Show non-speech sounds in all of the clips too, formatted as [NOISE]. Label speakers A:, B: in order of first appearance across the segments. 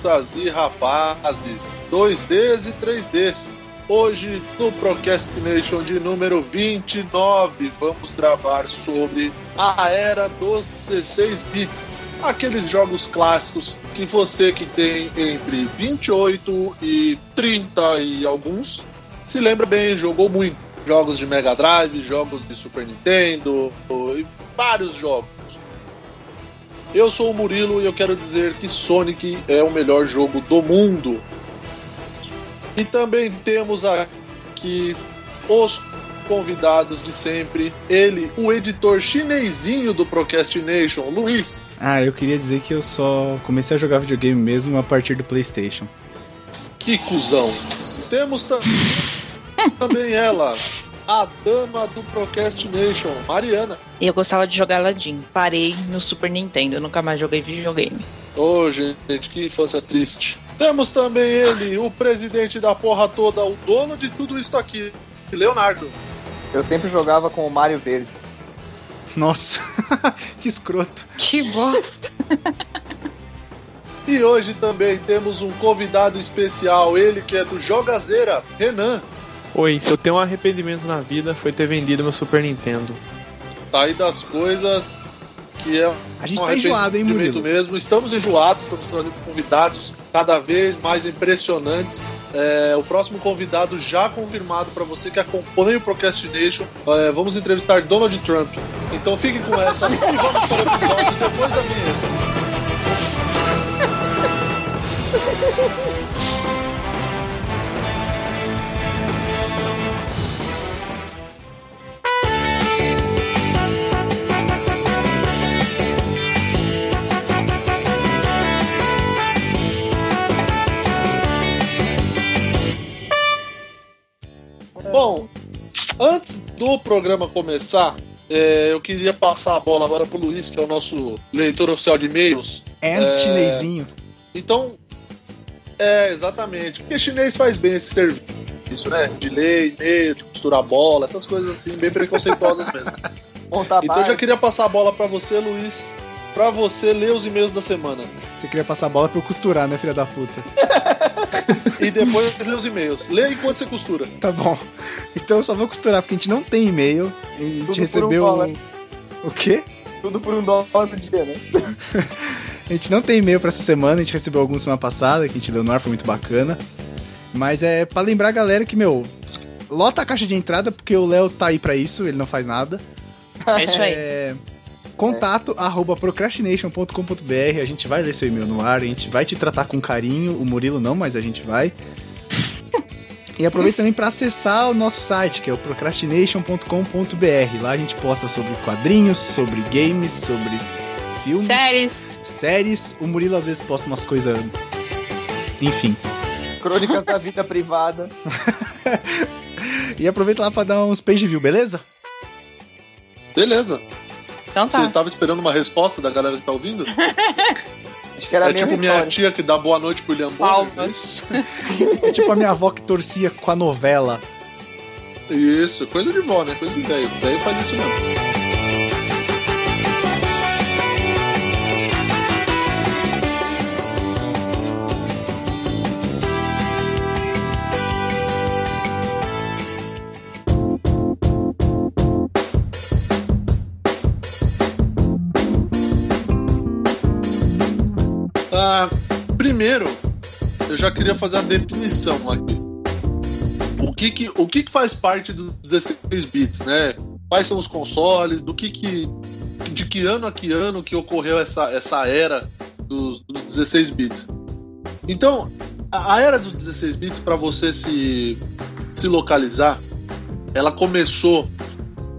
A: moças e rapazes, 2Ds e 3Ds. Hoje, no Procrastination de número 29, vamos gravar sobre a era dos 16 bits. Aqueles jogos clássicos que você que tem entre 28 e 30 e alguns se lembra bem, jogou muito. Jogos de Mega Drive, jogos de Super Nintendo e vários jogos. Eu sou o Murilo e eu quero dizer que Sonic é o melhor jogo do mundo. E também temos aqui os convidados de sempre. Ele, o editor chinesinho do Procrastination, Luiz.
B: Ah, eu queria dizer que eu só comecei a jogar videogame mesmo a partir do PlayStation.
A: Que cuzão. Temos [LAUGHS] também ela, a dama do Procrastination, Mariana.
C: Eu gostava de jogar Aladdin. Parei no Super Nintendo, eu nunca mais joguei videogame.
A: Ô, oh, gente, que infância triste. Temos também ele, o presidente da porra toda, o dono de tudo isso aqui, Leonardo.
D: Eu sempre jogava com o Mario Verde.
B: Nossa, [LAUGHS] que escroto.
C: Que bosta.
A: e hoje também temos um convidado especial, ele que é do Jogazeira, Renan.
E: Oi, se eu tenho um arrependimento na vida foi ter vendido meu Super Nintendo.
A: Tá aí das coisas que é
B: a gente um tá enjoado, hein, Murilo?
A: mesmo. Estamos enjoados, estamos trazendo convidados cada vez mais impressionantes. É, o próximo convidado já confirmado para você que acompanha o Procrastination. É, vamos entrevistar Donald Trump. Então fique com essa e vamos para o episódio depois da vinheta. [LAUGHS] do programa começar, é, eu queria passar a bola agora pro Luiz, que é o nosso leitor oficial de e-mails.
B: Antes é, chinesinho.
A: Então, é, exatamente. Porque chinês faz bem esse serviço, né? De ler e-mail, de costurar bola, essas coisas assim, bem preconceituosas mesmo. [LAUGHS] então eu já queria passar a bola para você, Luiz, para você ler os e-mails da semana.
B: Você queria passar a bola pra eu costurar, né, filha da puta? [LAUGHS]
A: e depois ler os e-mails. Lê enquanto você costura.
B: Tá bom. Então eu só vou costurar porque a gente não tem e-mail. A gente Tudo recebeu. Um um... O quê?
D: Tudo por um dólar por dia, né? [LAUGHS]
B: a gente não tem e-mail pra essa semana, a gente recebeu alguns semana passada, que a gente deu no ar, foi muito bacana. Mas é para lembrar a galera que, meu, lota a caixa de entrada, porque o Léo tá aí pra isso, ele não faz nada.
C: É isso aí. É
B: contato é. arroba procrastination.com.br. A gente vai ler seu e-mail no ar, a gente vai te tratar com carinho. O Murilo não, mas a gente vai. E aproveita também para acessar o nosso site, que é o procrastination.com.br. Lá a gente posta sobre quadrinhos, sobre games, sobre filmes,
C: séries.
B: Séries. O Murilo às vezes posta umas coisas. Enfim.
D: Crônicas da vida privada. [LAUGHS]
B: e aproveita lá para dar uns page view, beleza?
A: Beleza.
C: Então tá.
A: Você tava esperando uma resposta da galera que tá ouvindo? [LAUGHS]
D: Acho que era
A: é tipo minha tia que dá boa noite pro William
C: Palmas.
B: é tipo a minha avó que torcia com a novela.
A: Isso, coisa de vó, né? Coisa de velho. Velho faz isso mesmo. Primeiro, eu já queria fazer a definição aqui. O que que, o que, que faz parte dos 16 bits, né? Quais são os consoles? Do que que de que ano a que ano que ocorreu essa, essa era dos, dos 16 bits? Então, a, a era dos 16 bits para você se se localizar, ela começou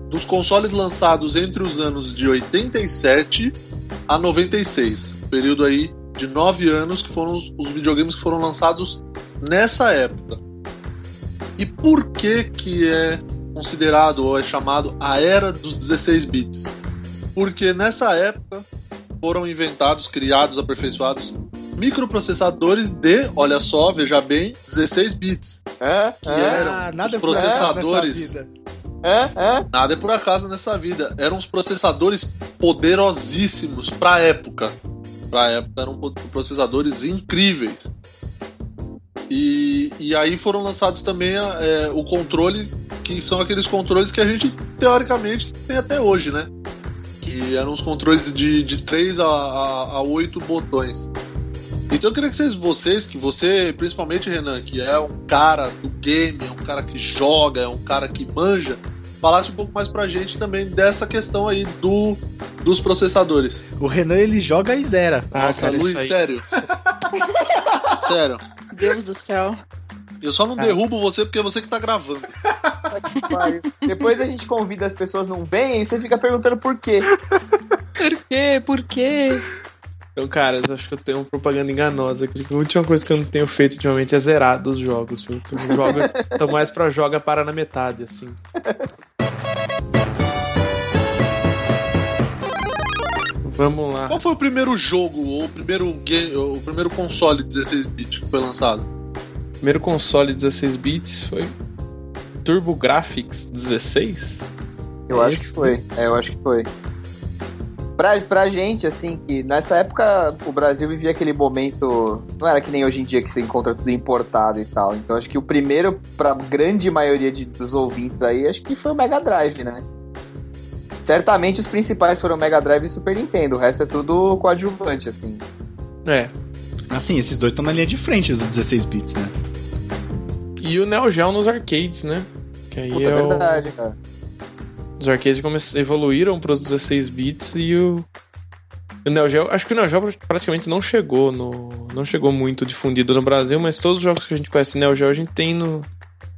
A: dos consoles lançados entre os anos de 87 a 96, período aí de 9 anos, que foram os, os videogames que foram lançados nessa época. E por que que é considerado ou é chamado a era dos 16 bits? Porque nessa época foram inventados, criados, aperfeiçoados microprocessadores de, olha só, veja bem, 16 bits.
D: É,
A: que é, eram ah, nada os processadores.
D: É, é.
A: Nada é por acaso nessa vida. Eram os processadores poderosíssimos para a época. Pra época eram processadores incríveis. E, e aí foram lançados também é, o controle, que são aqueles controles que a gente teoricamente tem até hoje, né? Que eram os controles de, de 3 a, a, a 8 botões. Então eu queria que vocês, vocês, que você, principalmente Renan, que é um cara do game, é um cara que joga, é um cara que manja, falasse um pouco mais pra gente também dessa questão aí do, dos processadores.
B: O Renan ele joga e zera.
E: Ah,
A: Nossa,
E: cara,
A: Luiz, sério. [LAUGHS] sério.
C: Deus do céu.
A: Eu só não derrubo você porque é você que tá gravando.
D: Depois a gente convida as pessoas não vêm e você fica perguntando por quê.
C: Por quê? Por quê?
E: Então, cara, eu acho que eu tenho uma propaganda enganosa. aqui. A última coisa que eu não tenho feito ultimamente é zerar dos jogos. viu? Eu jogo, [LAUGHS] tô mais pra joga para na metade, assim. Vamos lá.
A: Qual foi o primeiro jogo, ou o primeiro game, ou o primeiro console 16 bits que foi lançado?
E: Primeiro console 16 bits foi Turbo Graphics 16?
D: Eu acho
E: esse?
D: que foi. É, eu acho que foi. Pra, pra gente, assim, que nessa época o Brasil vivia aquele momento. Não era que nem hoje em dia que você encontra tudo importado e tal. Então acho que o primeiro, pra grande maioria de- dos ouvintes aí, acho que foi o Mega Drive, né? Certamente os principais foram o Mega Drive e Super Nintendo. O resto é tudo coadjuvante, assim.
E: É.
B: Assim, esses dois estão na linha de frente dos 16 bits, né?
E: E o Neo Geo nos arcades, né? Que aí
D: Puta,
E: é
D: é
E: o...
D: verdade, cara.
E: Os arcades come- evoluíram para os 16 bits e o... o Neo Geo, acho que o Neo Geo praticamente não chegou no, não chegou muito difundido no Brasil, mas todos os jogos que a gente conhece Neo Geo a gente tem no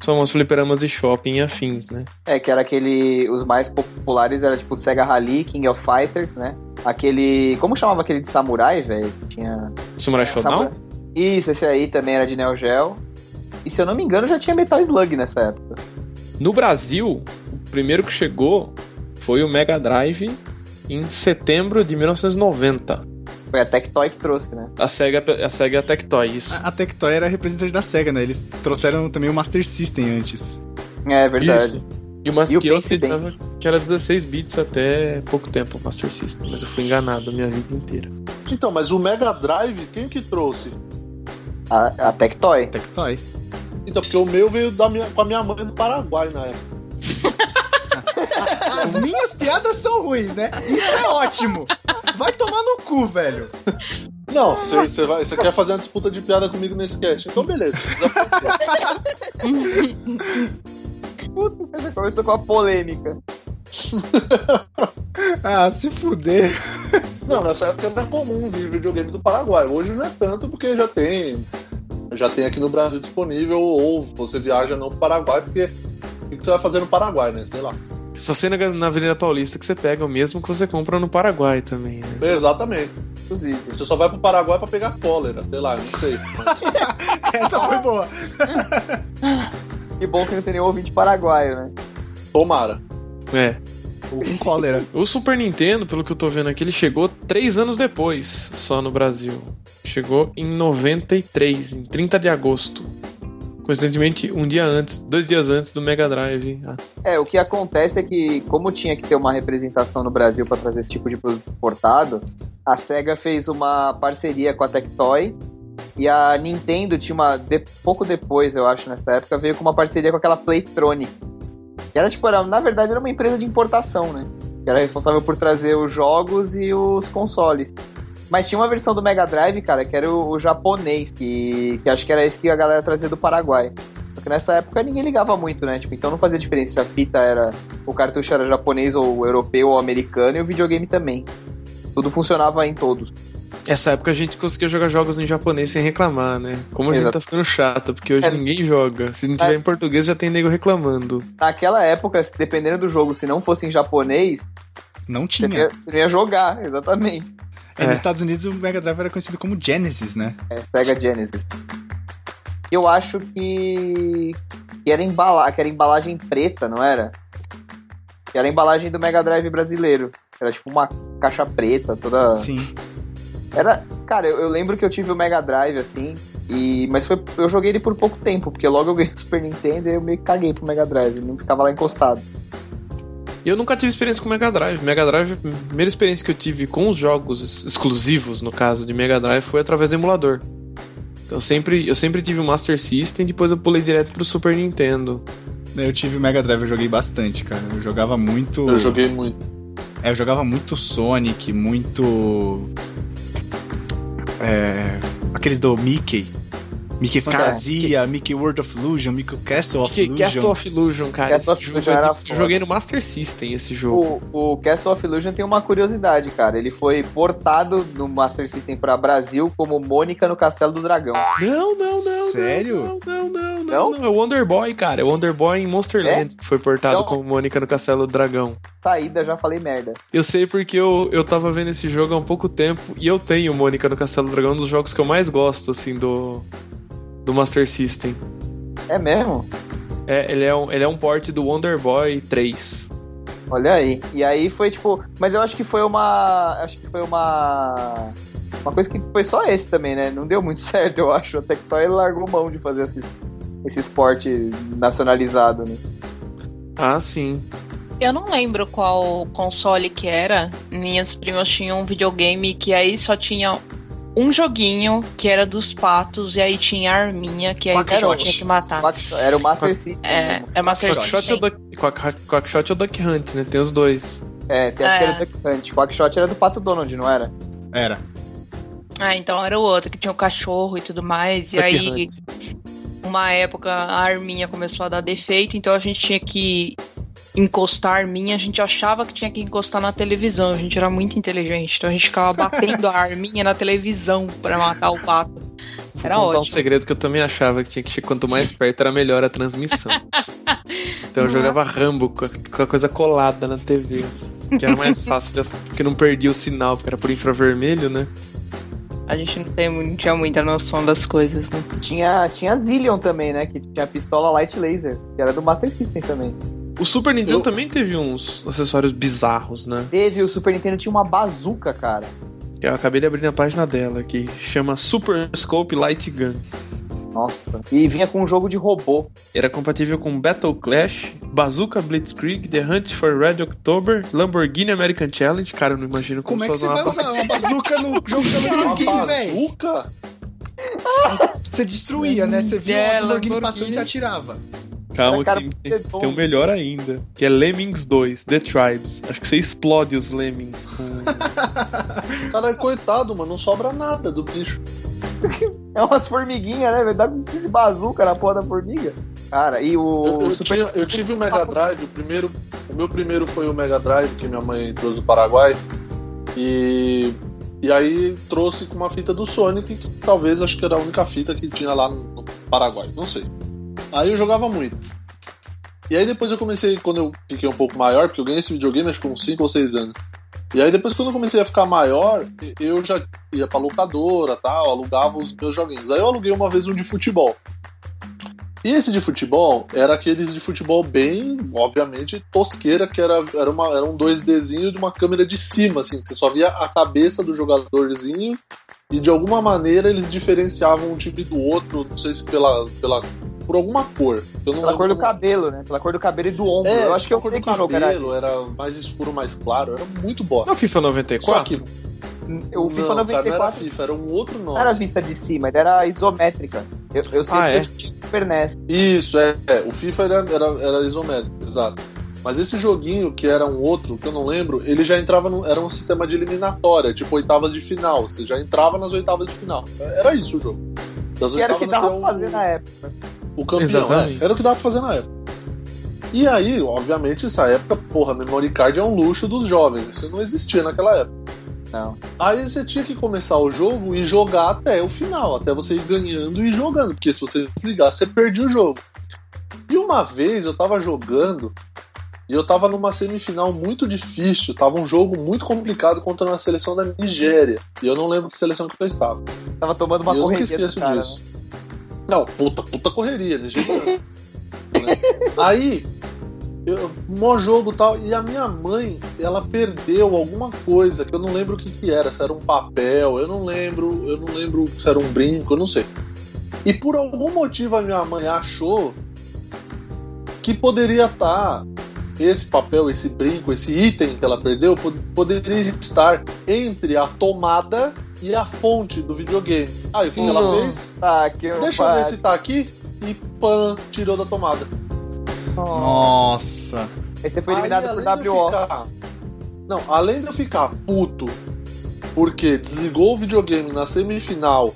E: os famosos fliperamas de shopping e afins, né?
D: É, que era aquele. Os mais populares era tipo Sega Rally, King of Fighters, né? Aquele. Como chamava aquele de samurai, velho? Tinha.
E: Samurai Shodown?
D: Samurai- Isso, esse aí também era de Neo Geo. E se eu não me engano, já tinha Metal Slug nessa época.
E: No Brasil, o primeiro que chegou foi o Mega Drive em setembro de 1990.
D: Foi a Tectoy que trouxe, né?
E: A Sega, a Sega e a Tectoy, isso.
B: A, a Tectoy era representante da SEGA, né? Eles trouxeram também o Master System antes.
D: É verdade.
E: Isso. E o Master
D: E o
E: que acreditava era 16 bits até pouco tempo o Master System, mas eu fui enganado a minha vida inteira.
A: Então, mas o Mega Drive, quem que trouxe?
D: A, a Tectoy.
B: Tectoy.
A: Então, porque o meu veio da minha, com a minha mãe do Paraguai na época. [LAUGHS]
B: As minhas piadas são ruins, né? Isso é ótimo. Vai tomar no cu, velho.
A: Não, você você vai- você quer fazer uma disputa de piada comigo nesse cast. Então, beleza. desapareceu.
D: Já começou com a polêmica. [LAUGHS]
B: Ah, se fuder.
A: Não, nessa época era comum vir videogame do Paraguai. Hoje não é tanto porque já tem. Já tem aqui no Brasil disponível, ou você viaja não pro Paraguai, porque o que você vai fazer no Paraguai, né? Sei lá.
E: Só sei na, na Avenida Paulista que você pega o mesmo que você compra no Paraguai também, né?
A: Exatamente.
D: Inclusive.
A: Você só vai pro Paraguai pra pegar cólera, sei lá, não sei. [LAUGHS]
B: Essa foi boa.
D: Que bom que não tem nenhum ouvinte paraguaio, né?
A: tomara.
E: É.
B: Com cólera.
E: O Super Nintendo, pelo que eu tô vendo aqui, ele chegou três anos depois, só no Brasil. Chegou em 93, em 30 de agosto. Coincidentemente, um dia antes, dois dias antes do Mega Drive. Ah,
D: É, o que acontece é que, como tinha que ter uma representação no Brasil para trazer esse tipo de produto importado, a SEGA fez uma parceria com a Tectoy e a Nintendo tinha uma. de- pouco depois, eu acho, nessa época, veio com uma parceria com aquela Playtronic. Que era tipo, era, na verdade, era uma empresa de importação, né? Que era responsável por trazer os jogos e os consoles. Mas tinha uma versão do Mega Drive, cara, que era o, o japonês, que, que acho que era esse que a galera trazia do Paraguai. Só que nessa época ninguém ligava muito, né? Tipo, então não fazia diferença se a fita era. O cartucho era japonês ou europeu ou americano e o videogame também. Tudo funcionava em todos.
E: Essa época a gente conseguia jogar jogos em japonês sem reclamar, né? Como a gente
D: Exato.
E: tá ficando chato, porque hoje
D: É.
E: ninguém joga. Se não tiver
D: É.
E: em português, já tem nego reclamando.
D: Naquela época, dependendo do jogo, se não fosse em japonês,
B: Não
D: você,
B: tinha.
D: ia, você não ia jogar, exatamente.
B: É,
E: É.
B: nos Estados Unidos o Mega Drive era conhecido como Genesis, né?
D: É Sega Genesis. Eu acho que. que era, embala... que era embalagem preta, não era? Que era a embalagem do Mega Drive brasileiro. Era tipo uma caixa preta, toda.
B: Sim.
D: Era. Cara, eu, eu lembro que eu tive o Mega Drive, assim. E... Mas foi, eu joguei ele por pouco tempo, porque logo eu ganhei o Super Nintendo e eu meio que caguei pro Mega Drive. Ele não ficava lá encostado.
E: E eu nunca tive experiência com Mega Drive. Mega Drive, a primeira experiência que eu tive com os jogos exclusivos, no caso de Mega Drive, foi através do emulador. Então eu sempre, eu sempre tive o Master System, depois eu pulei direto pro Super Nintendo.
B: Eu tive o Mega Drive, eu joguei bastante, cara. Eu jogava muito.
A: Eu joguei muito.
B: É, eu jogava muito Sonic, muito. É. Aqueles do Mickey. Mickey Fantasia, Mickey World of Illusion, Mickey Castle of Illusion.
E: Castle of Illusion, cara.
D: Castle
E: esse
D: of
E: jogo é eu
D: foda.
E: joguei no Master System esse jogo.
D: O, o Castle of Illusion tem uma curiosidade, cara. Ele foi portado no Master System pra Brasil como Mônica no Castelo do Dragão.
E: Não, não, não.
B: Sério?
E: Não, não, não, não.
D: Não?
E: não. É o Wonder Boy, cara. É o Wonder Boy em Monsterland que foi portado
D: Então-
E: como Mônica no Castelo do Dragão.
D: Saída, já falei merda.
E: Eu sei porque eu, eu tava vendo esse jogo há um pouco tempo e eu tenho Mônica no Castelo do Dragão, um dos jogos que eu mais gosto, assim, do, do Master System.
D: É mesmo?
E: É, ele, é um, ele é um port do Wonder Boy 3.
D: Olha aí. E aí foi tipo. Mas eu acho que foi uma. Acho que foi uma. Uma coisa que foi só esse também, né? Não deu muito [LAUGHS] certo, eu acho. Até que só ele largou mão de fazer esse, esse esporte nacionalizado, né?
E: Ah, sim.
C: Eu não lembro qual console que era. Minhas primas tinham um videogame que aí só tinha um joguinho que era dos patos e aí tinha a arminha que aí você
B: Quackshot.
C: tinha que matar.
D: Quack- Era o Master
E: Quack-
D: System.
C: É, é Master
E: Quackshot é, o
C: System.
E: Duck, Quack, Quackshot é o Duck Hunt, né? Tem os dois.
D: É, tem, acho que
C: É.
D: era o Duck Hunt. Quackshot era do Pato Donald, não era?
B: Era.
C: Ah, então era o outro que tinha o cachorro e tudo mais. E
E: Duck
C: aí,
E: Hunt.
C: uma época, a arminha começou a dar defeito, então a gente tinha que encostar a arminha. A gente achava que tinha que encostar na televisão. A gente era muito inteligente. Então a gente ficava batendo a arminha na televisão pra matar o pato.
E: Vou
C: Era
E: contar um
C: ótimo.
E: segredo que eu também achava que tinha que chegar quanto mais perto era melhor a transmissão. [LAUGHS] Então eu jogava Rambo com a, com a coisa colada na TV. assim, que era mais [LAUGHS] fácil, de porque não perdia o sinal, porque era por infravermelho, né?
C: A gente não, tem, não tinha muita noção das coisas, né?
D: Tinha, tinha Zillion também, né? Que tinha a pistola Light Laser, que era do Master System também.
E: O Super Nintendo
A: Eu-
E: também teve uns acessórios bizarros, né?
D: Teve, o Super Nintendo tinha uma bazuca, cara.
E: Eu acabei de abrir na página dela, que chama Super Scope Light Gun.
D: Nossa. E vinha com um jogo de robô.
E: Era compatível com Battle Clash, Bazooka Blitzkrieg, The Hunt for Red October, Lamborghini American Challenge. Cara, eu não imagino como,
B: Como é que você vai
E: uma
B: usar uma bazuca no jogo da [LAUGHS]
A: Uma
B: Lamborghini, velho?
A: bazuca?
B: Você destruía, né? Você via
C: É,
B: uma Lamborghini
C: Lamborghini.
B: passando e você atirava.
E: Calma,
D: Cara,
E: tem,
D: é
E: tem, tem um melhor ainda, que é Lemmings 2, The Tribes. Acho que você explode os Lemmings com. [LAUGHS]
A: Cara, coitado, mano, não sobra nada do bicho.
D: É umas formiguinhas, né? velho? Dá um tiro de bazuca na porra da formiga. Cara, e o.
A: Eu, eu tinha- eu tive o Mega Drive, o primeiro. O meu primeiro foi o Mega Drive, que minha mãe trouxe do Paraguai. E. E aí trouxe com uma fita do Sonic, que talvez acho que era a única fita que tinha lá no Paraguai, não sei. Aí eu jogava muito. E aí depois eu comecei, quando eu fiquei um pouco maior, porque eu ganhei esse videogame acho que com 5 ou 6 anos. E aí depois quando eu comecei a ficar maior, eu já ia pra locadora tal, alugava os meus joguinhos. Aí eu aluguei uma vez um de futebol. E esse de futebol era aqueles de futebol bem, obviamente, tosqueira, que era, era, uma, era um 2Dzinho de uma câmera de cima, assim, que você só via a cabeça do jogadorzinho e de alguma maneira eles diferenciavam um time do outro, não sei se pela, pela por alguma cor. Eu não
D: Pela cor do
A: como-
D: cabelo, né? Pela cor do cabelo e do ombro.
A: É,
D: eu acho que eu
A: a cor
D: sei
A: do
D: que jogo era.
A: cabelo era mais escuro, mais claro, era muito bosta.
E: Na FIFA 94?
A: Só que
D: O FIFA
A: não, cara, não era
D: 94
A: FIFA, era um outro
D: não
A: nome.
D: era vista de cima, ele era isométrica. Eu, eu sei
E: Ah,
D: que
E: é?
D: Super NES.
A: Isso, é, é. O FIFA era, era, era isométrico, exato. Mas esse joguinho, que era um outro, que eu não lembro, ele já entrava no, Era um sistema de eliminatória, tipo oitavas de final. Você já entrava nas oitavas de final. Era isso o jogo. Das
D: Que era o que dava pra fazer na época.
A: O campeão.
E: Exatamente.
A: é. era o que dava pra fazer na época. E aí, obviamente, essa época, porra, memory card é um luxo dos jovens. Isso não existia naquela época.
D: Não.
A: Aí você tinha que começar o jogo e jogar até o final, até você ir ganhando e jogando, porque se você desligar, você perdia o jogo. E uma vez eu tava jogando e eu tava numa semifinal muito difícil, tava um jogo muito complicado contra uma seleção da Nigéria. E eu não lembro que seleção que eu estava.
D: Tava tomando uma
A: e eu nunca esqueço
D: cara,
A: disso.
D: né?
A: Não, puta, puta correria, né? [LAUGHS] Aí, eu, mó jogo e tal, e a minha mãe, ela perdeu alguma coisa que eu não lembro o que, que era, se era um papel, eu não lembro, eu não lembro se era um brinco, eu não sei. E por algum motivo a minha mãe achou que poderia estar esse papel, esse brinco, esse item que ela perdeu pod- poderia estar entre a tomada e a fonte do videogame. Aí o que, que ela fez?
D: Ah, que
A: Deixa eu ver se tá aqui. E pã, tirou da tomada.
B: Nossa.
D: Aí você foi
A: Aí,
D: eliminado
A: além
D: por WO.
A: ficar- Não, além de eu ficar puto porque desligou o videogame na semifinal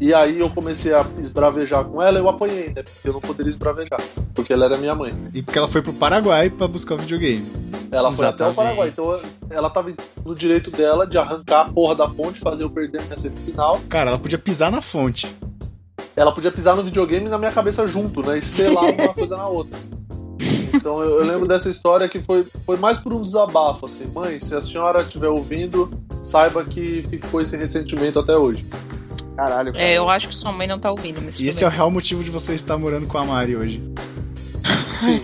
A: e aí eu comecei a esbravejar com ela, eu apanhei, né? Porque eu não poderia esbravejar, porque ela era minha mãe.
B: E porque ela foi pro Paraguai pra buscar o videogame.
A: Ela foi até o
E: Exatamente.
A: Paraguai, então ela tava no direito dela de arrancar a porra da fonte, fazer eu perder na semifinal.
B: Cara, ela podia pisar na fonte.
A: Ela podia pisar no videogame e na minha cabeça junto, né? E selar [LAUGHS] uma coisa na outra. Então eu, eu lembro dessa história que foi, foi mais por um desabafo, assim. Mãe, se a senhora estiver ouvindo, saiba que ficou esse ressentimento até hoje.
D: Caralho, cara.
C: É, eu acho que sua mãe não tá ouvindo, mas
B: E esse é o real motivo de você estar morando com a Mari hoje. [LAUGHS]
A: Sim.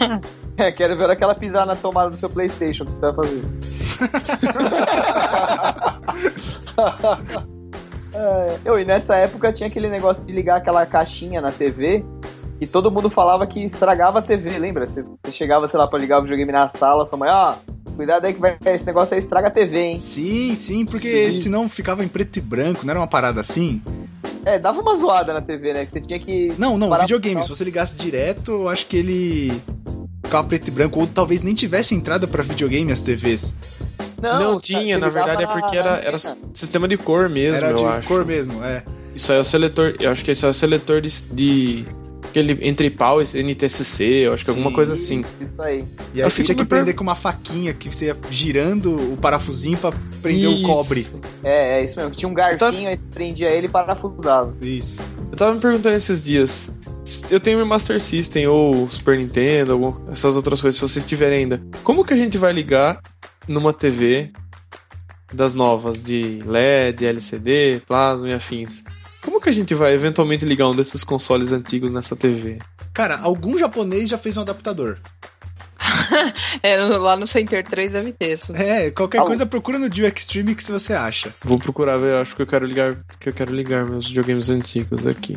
D: É, quero ver aquela pisar na tomada do seu Playstation que você vai fazer. é, eu, e nessa época tinha aquele negócio de ligar aquela caixinha na TV e todo mundo falava que estragava a TV, lembra? Você, você chegava, sei lá, pra ligar o videogame na sala, sua mãe, ó, cuidado aí que vai, esse negócio aí estraga a TV, hein?
B: Sim, sim, porque
A: Sim.
B: senão ficava em preto e branco, não era uma parada assim?
D: É, dava uma zoada na TV, né? Que você tinha que.
B: Não, não, videogame, se você ligasse direto, eu acho que ele ficava preto e branco, ou talvez nem tivesse entrada pra videogame as TVs.
E: Não,
D: você
E: tinha, na verdade é porque era, era sistema de cor mesmo,
B: era
E: eu
B: de
E: acho.
B: cor mesmo, é.
E: Isso aí é o seletor, eu acho que esse é o seletor de, de aquele entre pau e NTSC, eu acho que
B: Sim.
E: alguma coisa assim.
D: Isso aí.
B: E aí
E: Eu
B: você tinha que
E: me per-
B: prender com uma faquinha que você ia girando o parafusinho pra prender
E: Isso.
B: o cobre.
D: É, é isso mesmo. Tinha um garfinho, aí você prendia ele e parafusava.
B: Isso.
E: Eu tava me perguntando esses dias. Eu tenho meu Master System ou Super Nintendo, algum- essas outras coisas, se vocês tiverem ainda. Como que a gente vai ligar numa TV das novas de LED, LCD, plasma e afins? Como que a gente vai eventualmente ligar um desses consoles antigos nessa TV?
B: Cara, algum japonês já fez um adaptador. [LAUGHS]
C: É, lá no Center 3 deve ter isso.
B: É, qualquer
D: Alô.
B: coisa procura no Dio Extreme que se você acha.
E: Vou procurar ver, eu acho que eu quero ligar, que eu quero ligar meus videogames antigos aqui.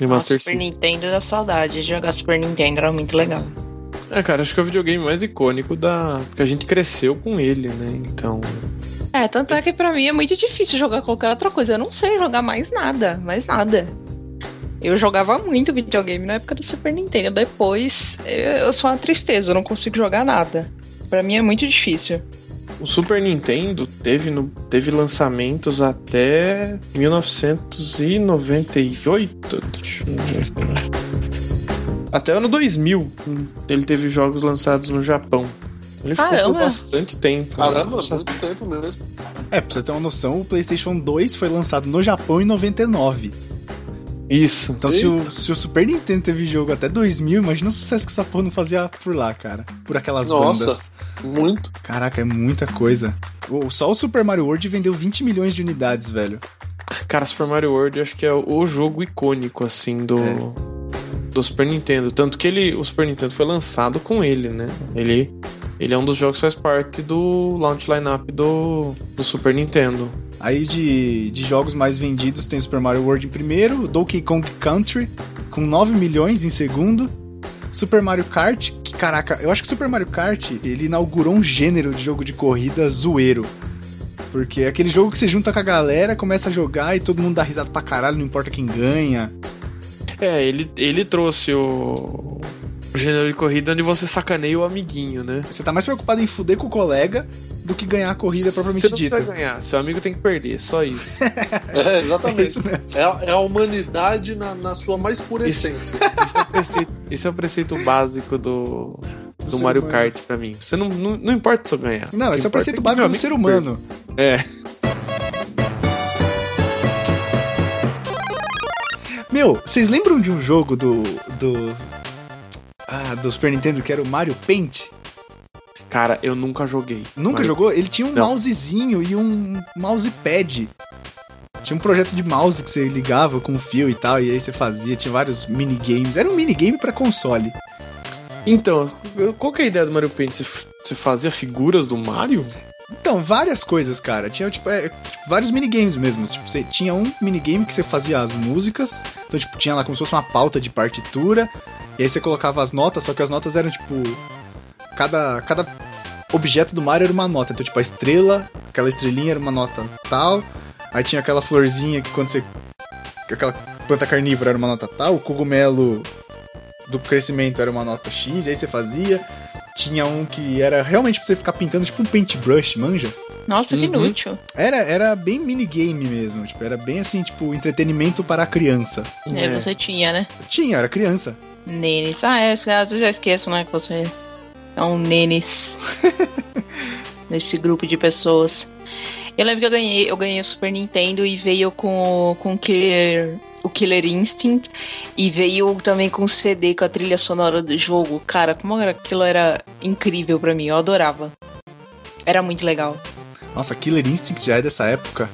E: E
C: Nossa,
E: Master
C: Super
E: System.
C: Nintendo da saudade. Jogar Super Nintendo era muito legal.
E: É, cara, acho que é o videogame mais icônico da. Porque a gente cresceu com ele, né? Então.
C: É, tanto é que pra mim é muito difícil jogar qualquer outra coisa. Eu não sei jogar mais nada, mais nada. Eu jogava muito videogame na época do Super Nintendo. Depois, eu sou uma tristeza, eu não consigo jogar nada. Pra mim é muito difícil.
E: O Super Nintendo teve, no, teve lançamentos até 1998. Deixa eu ver. Até ano 2000. hum, Ele teve jogos lançados no Japão. Ele ficou por
C: Caramba.
E: bastante tempo.
A: Caramba,
E: Nossa,
A: muito tempo mesmo.
B: É, pra você ter uma noção, o PlayStation 2 foi lançado no Japão em 99.
E: Isso.
B: Então, se o, se o Super Nintendo teve jogo até 2000, imagina o sucesso que essa porra não fazia por lá, cara. Por aquelas
A: Nossa.
B: bandas.
A: Muito.
B: Caraca, é muita coisa. O- Só o Super Mario World vendeu 20 milhões de unidades, velho.
E: Cara, Super Mario World eu acho que é o jogo icônico, assim, do,
B: É.
E: do Super Nintendo. Tanto que ele, o Super Nintendo foi lançado com ele, né? Ele, ele é um dos jogos que faz parte do launch lineup do, do Super Nintendo.
B: Aí de, de jogos mais vendidos tem o Super Mario World em primeiro, Donkey Kong Country com 9 milhões em segundo, Super Mario Kart, que caraca, eu acho que Super Mario Kart ele inaugurou um gênero de jogo de corrida zoeiro. Porque é aquele jogo que você junta com a galera, começa a jogar e todo mundo dá risada pra caralho, não importa quem ganha.
E: É, ele, ele trouxe o gênero de corrida onde você sacaneia o amiguinho, né?
B: Você tá mais preocupado em fuder com o colega do que ganhar a corrida propriamente
E: Você não
B: dita.
E: precisa ganhar, seu amigo tem que perder, só isso. [LAUGHS]
A: É,
B: É
A: exatamente.
B: isso mesmo.
A: É, a- é a humanidade na, na sua mais pura
E: Isso.
A: essência. [LAUGHS]
E: Esse é o preceito, é o preceito básico do, do
B: ser
E: Mario
B: humano.
E: Kart pra mim. Você não, não, não importa se eu ganhar.
B: Não, esse é o preceito
E: que
B: básico do ser humano.
E: É.
B: Meu, vocês lembram de um jogo do. do. Ah, do Super Nintendo que era o Mario Paint?
E: Cara, eu nunca joguei.
B: Nunca
E: Mario-
B: jogou? Ele tinha um
E: Não.
B: mousezinho e um mousepad. Tinha um projeto de mouse que você ligava com fio e tal, e aí você fazia, tinha vários minigames. Era um minigame pra console.
E: Então, qual que é a ideia do Mario Paint? Você, você fazia figuras do Mario?
B: Então, várias coisas, cara. Tinha, tipo, é, tipo, vários minigames mesmo. Tipo, você tinha um minigame que você fazia as músicas. Então, tipo, tinha lá como se fosse uma pauta de partitura. E aí você colocava as notas, só que as notas eram, tipo... cada, cada objeto do Mario era uma nota. Então, tipo, a estrela, aquela estrelinha era uma nota tal. Aí tinha aquela florzinha que quando você. Aquela planta carnívora era uma nota tal. O cogumelo do crescimento era uma nota X. E aí você fazia. Tinha um que era realmente pra você ficar pintando, tipo um paintbrush, manja?
C: Nossa, que
E: Uhum.
C: inútil.
B: Era, era bem minigame mesmo. Tipo, era bem assim, tipo, entretenimento para a criança.
C: É,
E: É.
C: você tinha, né?
B: Tinha, era criança.
C: Nenes. Ah, é, às vezes eu esqueço, né? Que você é um nenes. [LAUGHS] Nesse grupo de pessoas. Eu lembro que eu ganhei, eu ganhei o Super Nintendo e veio com, com o Killer, o Killer Instinct e veio também com o CD com a trilha sonora do jogo. Cara, como era, aquilo era incrível pra mim, eu adorava. Era muito legal.
B: Nossa, Killer Instinct já é dessa época.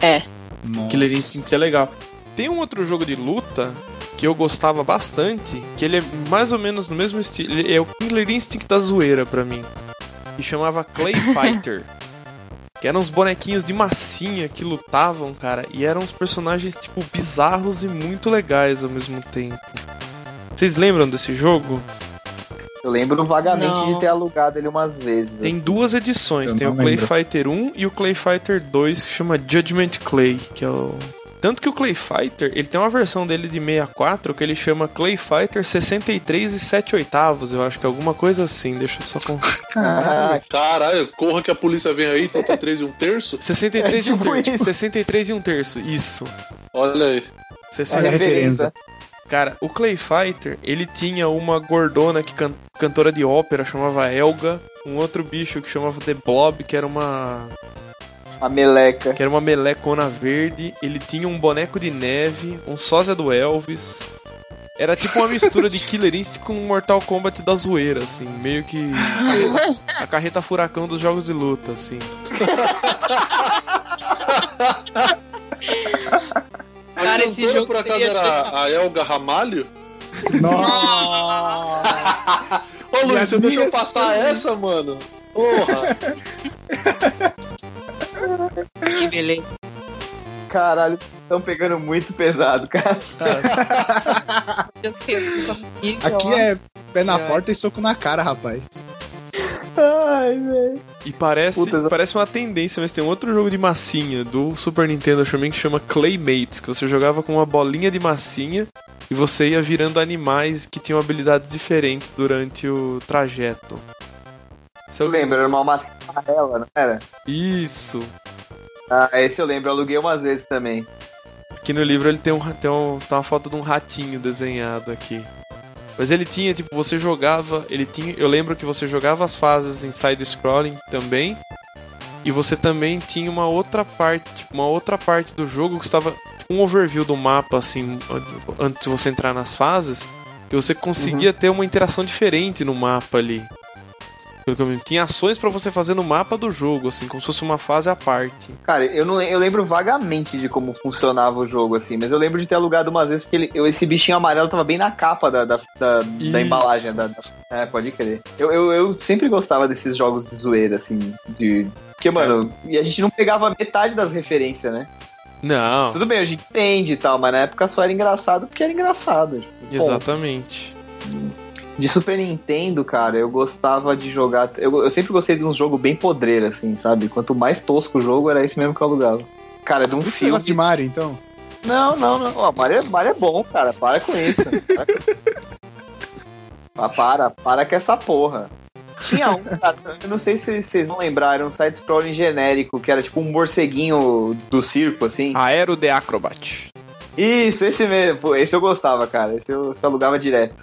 C: É.
B: Nossa.
E: Killer Instinct é legal. Tem um outro jogo de luta que eu gostava bastante, que ele é mais ou menos no mesmo estilo. Ele é o Killer Instinct da zoeira pra mim. Que chamava Clay [LAUGHS] Fighter. que eram uns bonequinhos de massinha que lutavam, cara. E eram uns personagens, tipo, bizarros e muito legais ao mesmo tempo. Vocês lembram desse jogo?
D: Eu lembro vagamente
C: Não.
D: de ter alugado ele umas vezes.
E: Tem duas edições.
B: Eu
E: Tem o Clay
B: lembro.
E: Fighter 1 e o Clay Fighter 2 que chama Judgment Clay, que é o tanto que o Clay Fighter, ele tem uma versão dele de 64 que ele chama Clay Fighter 63 e 7 oitavos, eu acho que é alguma coisa assim, deixa eu só com
D: Ah,
A: Caralho, corra que a polícia vem aí, 33 e um terço. [LAUGHS]
E: 63 e um
D: tipo
E: terço,
D: isso.
E: 63 e um terço, isso.
A: Olha aí.
E: 60
D: é referência.
E: Cara, o Clay Fighter, ele tinha uma gordona que can- cantora de ópera chamava Elga, um outro bicho que chamava The Blob, que era uma
D: A meleca.
E: que era uma melecona verde, ele tinha um boneco de neve, um sósia do Elvis. Era tipo uma mistura de Killer Instinct com Mortal Kombat da zoeira, assim, meio que a carreta furacão dos jogos de luta, assim.
C: Cara, esse jogo
A: por acaso era a Elga Ramalho?
B: Nossa!
A: Ô Luiz, você deixou passar essa, mano? Porra! [LAUGHS]
C: Que beleza.
D: Caralho, estão pegando muito pesado, cara. [LAUGHS]
B: Aqui é pé na
E: É.
B: porta e soco na cara, rapaz.
D: Ai, velho.
E: E parece,
D: Puta,
E: parece uma tendência, mas tem um outro jogo de massinha do Super Nintendo também que chama Claymates, que você jogava com uma bolinha de massinha e você ia virando animais que tinham habilidades diferentes durante o trajeto. Você
D: Eu lembro, era uma massa amarela, não era?
E: Isso.
D: Ah, esse eu lembro, eu aluguei umas vezes também.
E: Aqui no livro ele tem, um, tem, um, tem uma foto de um ratinho desenhado aqui. Mas ele tinha, tipo, você jogava. Ele tinha. Eu lembro que você jogava as fases em side-scrolling também. E você também tinha uma outra parte. tipo, Uma outra parte do jogo que estava. Tipo, um overview do mapa, assim, antes de você entrar nas fases. Que você conseguia ter uma interação diferente no mapa ali. Tinha ações pra você fazer no mapa do jogo, assim, como se fosse uma fase à parte.
D: Cara, eu, não, eu lembro vagamente de como funcionava o jogo, assim, mas eu lembro de ter alugado umas vezes porque ele- eu- esse bichinho amarelo tava bem na capa da, da, da, da embalagem. Da, da- é, pode crer. Eu, eu, eu sempre gostava desses jogos de zoeira, assim, de. Porque, mano, e a gente não pegava metade das referências, né?
E: Não,
D: Tudo bem, a gente entende e tal, mas na época só era engraçado porque era engraçado. tipo, ponto. De Super Nintendo, cara, eu gostava de jogar. Eu, eu sempre gostei de um jogo bem podreiro, assim, sabe? Quanto mais tosco o jogo, era esse mesmo que eu alugava. Cara, de um
B: Você
D: filme.
B: gosta de Mario, então?
D: Não, não, não. Ó, Mario, é- Mario é bom, cara. Para com isso. Para, com- Ah, para, para com essa porra. Tinha um, cara, eu não sei se vocês vão lembrar, era um side-scrolling genérico, que era tipo um morceguinho do circo, assim.
E: Aero The Acrobat.
D: Isso, esse mesmo. Pô, esse eu gostava, cara. Esse eu, esse eu alugava direto.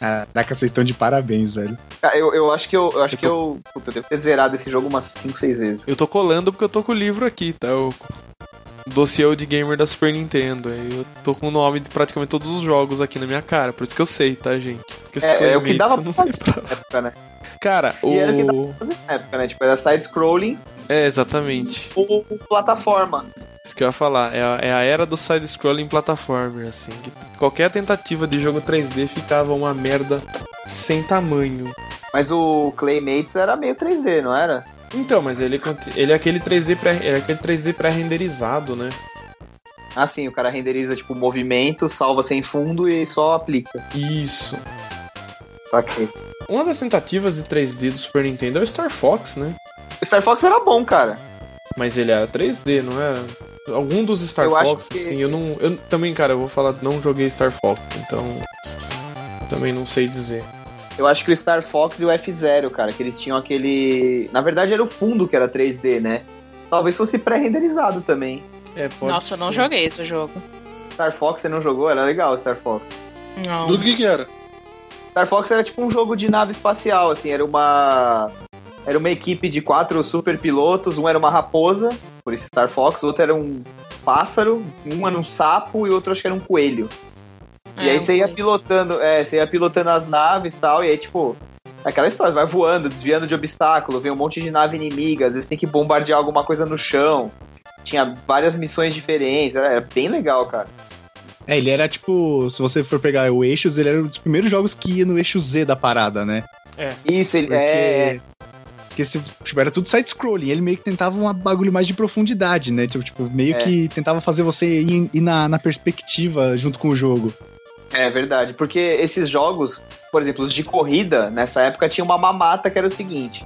B: Caraca, vocês estão de parabéns, velho.
D: Cara, Eu, eu acho que eu, eu acho
E: Eu
D: que eu. Puta, eu devo ter zerado esse jogo umas 5, 6 vezes.
E: Eu tô colando porque eu tô com o livro aqui, tá? O dossiê de gamer da Super Nintendo. Eu tô com o nome de praticamente todos os jogos aqui na minha cara. Por isso que eu sei, tá, gente? Porque
D: É, é o que
E: Claymates
D: dava
E: eu não
D: pra fazer na época, né?
E: Cara,
D: E era o que
E: o.
D: Fazer na época, né? Tipo, era side-scrolling
E: É, exatamente.
D: ou plataforma.
E: Isso que eu ia falar. É a, é a era do side-scrolling platformer, assim. Que qualquer tentativa de jogo 3D ficava uma merda sem tamanho.
D: Mas o Claymates era meio 3D, não era?
E: Então, mas ele, ele é aquele 3D pré, é aquele 3D pré-renderizado, né?
D: Assim, o cara renderiza tipo o movimento, salva sem fundo e só aplica.
E: Isso.
D: Saquei.
E: Uma das tentativas de 3D do Super Nintendo é o Star Fox, né?
D: O Star Fox era bom, cara.
E: Mas ele era 3D, não era? Algum dos Star
D: Eu
E: Fox,
D: que-
E: assim, eu não. Eu também, cara, eu vou falar, não joguei Star Fox, então. Também não sei dizer.
D: Eu acho que o Star Fox e o F-Zero, cara, que eles tinham aquele. Na verdade era o fundo que era 3D, né? Talvez fosse pré-renderizado também.
E: É, pode
C: Nossa, eu não
E: ser.
C: joguei esse jogo.
D: Star Fox você não jogou? Era legal o Star Fox.
C: Não.
A: Do que que era?
D: Star Fox era tipo um jogo de nave espacial, assim, era uma. Era uma equipe de quatro super pilotos, um era uma raposa, por isso Star Fox, o outro era um pássaro, um era um sapo e o outro acho que era um coelho. E
C: É,
D: aí você ia pilotando, é, você ia pilotando as naves e tal, e aí, tipo, aquela história, vai voando, desviando de obstáculo, vem um monte de nave inimiga, às vezes tem que bombardear alguma coisa no chão. Tinha várias missões diferentes, era, era bem legal, cara.
B: É, ele era tipo, se você for pegar o Eixos, ele era um dos primeiros jogos que ia no eixo Z da parada, né?
D: Isso, ele
B: Porque,
D: é.
B: porque se, tipo, era tudo side-scrolling, ele meio que tentava um bagulho mais de profundidade, né? Tipo, tipo, meio
D: É.
B: que tentava fazer você ir, ir na, na perspectiva junto com o jogo.
D: É verdade, porque esses jogos, por exemplo, os de corrida, nessa época tinha uma mamata que era o seguinte.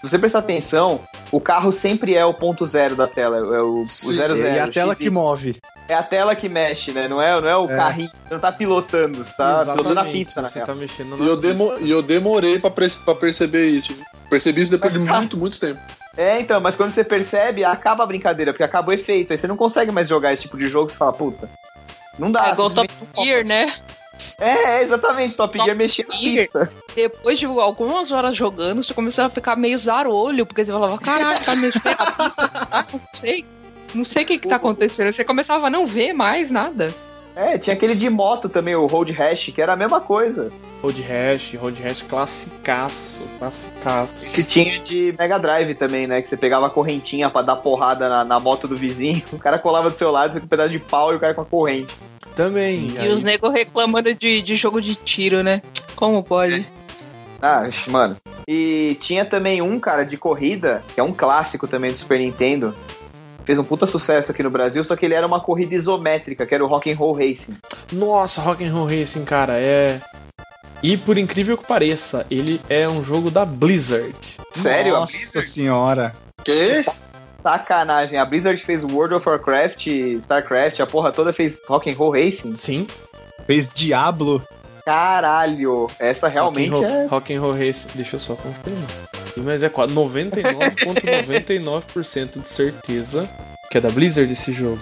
D: Se você prestar atenção, o carro sempre é o ponto zero da tela, é o, o
A: Sim,
D: zero zero.
B: e a tela
D: XY.
B: que move.
D: É a tela que mexe, né? Não é, não é o
B: É.
D: carrinho, você não tá pilotando, você tá pilotando a
E: Exatamente,
D: pista, na
E: Você
D: real.
E: tá mexendo na
A: E eu, demo, e eu demorei pra, pre- pra perceber isso. Percebi isso depois de
D: Mas, tá.
A: muito, muito tempo.
D: É, então, mas quando você percebe, acaba a brincadeira, porque acaba o efeito. Aí você não consegue mais jogar esse tipo de jogo, você fala, puta. Não dá.
C: É igual Top Gear, né?
D: É, é, exatamente, Top,
C: Top
D: Gear mexia na pista.
C: Depois de algumas horas jogando, você começava a ficar meio zarolho, porque você falava, caralho, tá mexendo pista? Não sei. Não sei o que que tá [LAUGHS] acontecendo. Você começava a não ver mais nada.
D: É, tinha aquele de moto também, o Road Rash, que era a mesma coisa.
E: Road Rash, Road Rash classicaço, classicaço.
D: Que tinha de Mega Drive também, né? Que você pegava a correntinha pra dar porrada na, na moto do vizinho, [LAUGHS] o cara colava do seu lado, você com um pedaço de pau e o cara com a corrente.
E: Também.
C: E
E: aí-
C: os negros reclamando de, de jogo de tiro, né? Como pode?
D: Ah, mano. E tinha também um, cara, de corrida, que é um clássico também do Super Nintendo. Fez um puta sucesso aqui no Brasil, só que ele era uma corrida isométrica, que era o Rock and Roll Racing.
E: Nossa, Rock'n'Roll Racing, cara, é. E por incrível que pareça, ele é um jogo da Blizzard.
D: Sério?
B: Nossa
D: Blizzard?
B: senhora.
A: Que?
D: Sacanagem. A Blizzard fez World of Warcraft, StarCraft, a porra toda fez Rock and Roll Racing.
E: Sim,
B: Fez Diablo.
D: Caralho, essa realmente
E: Rock'n'Roll
D: é.
E: Rock'n'Roll Racing. Deixa eu só confirmar. Mas é quase 99,99% de certeza que é da Blizzard esse jogo.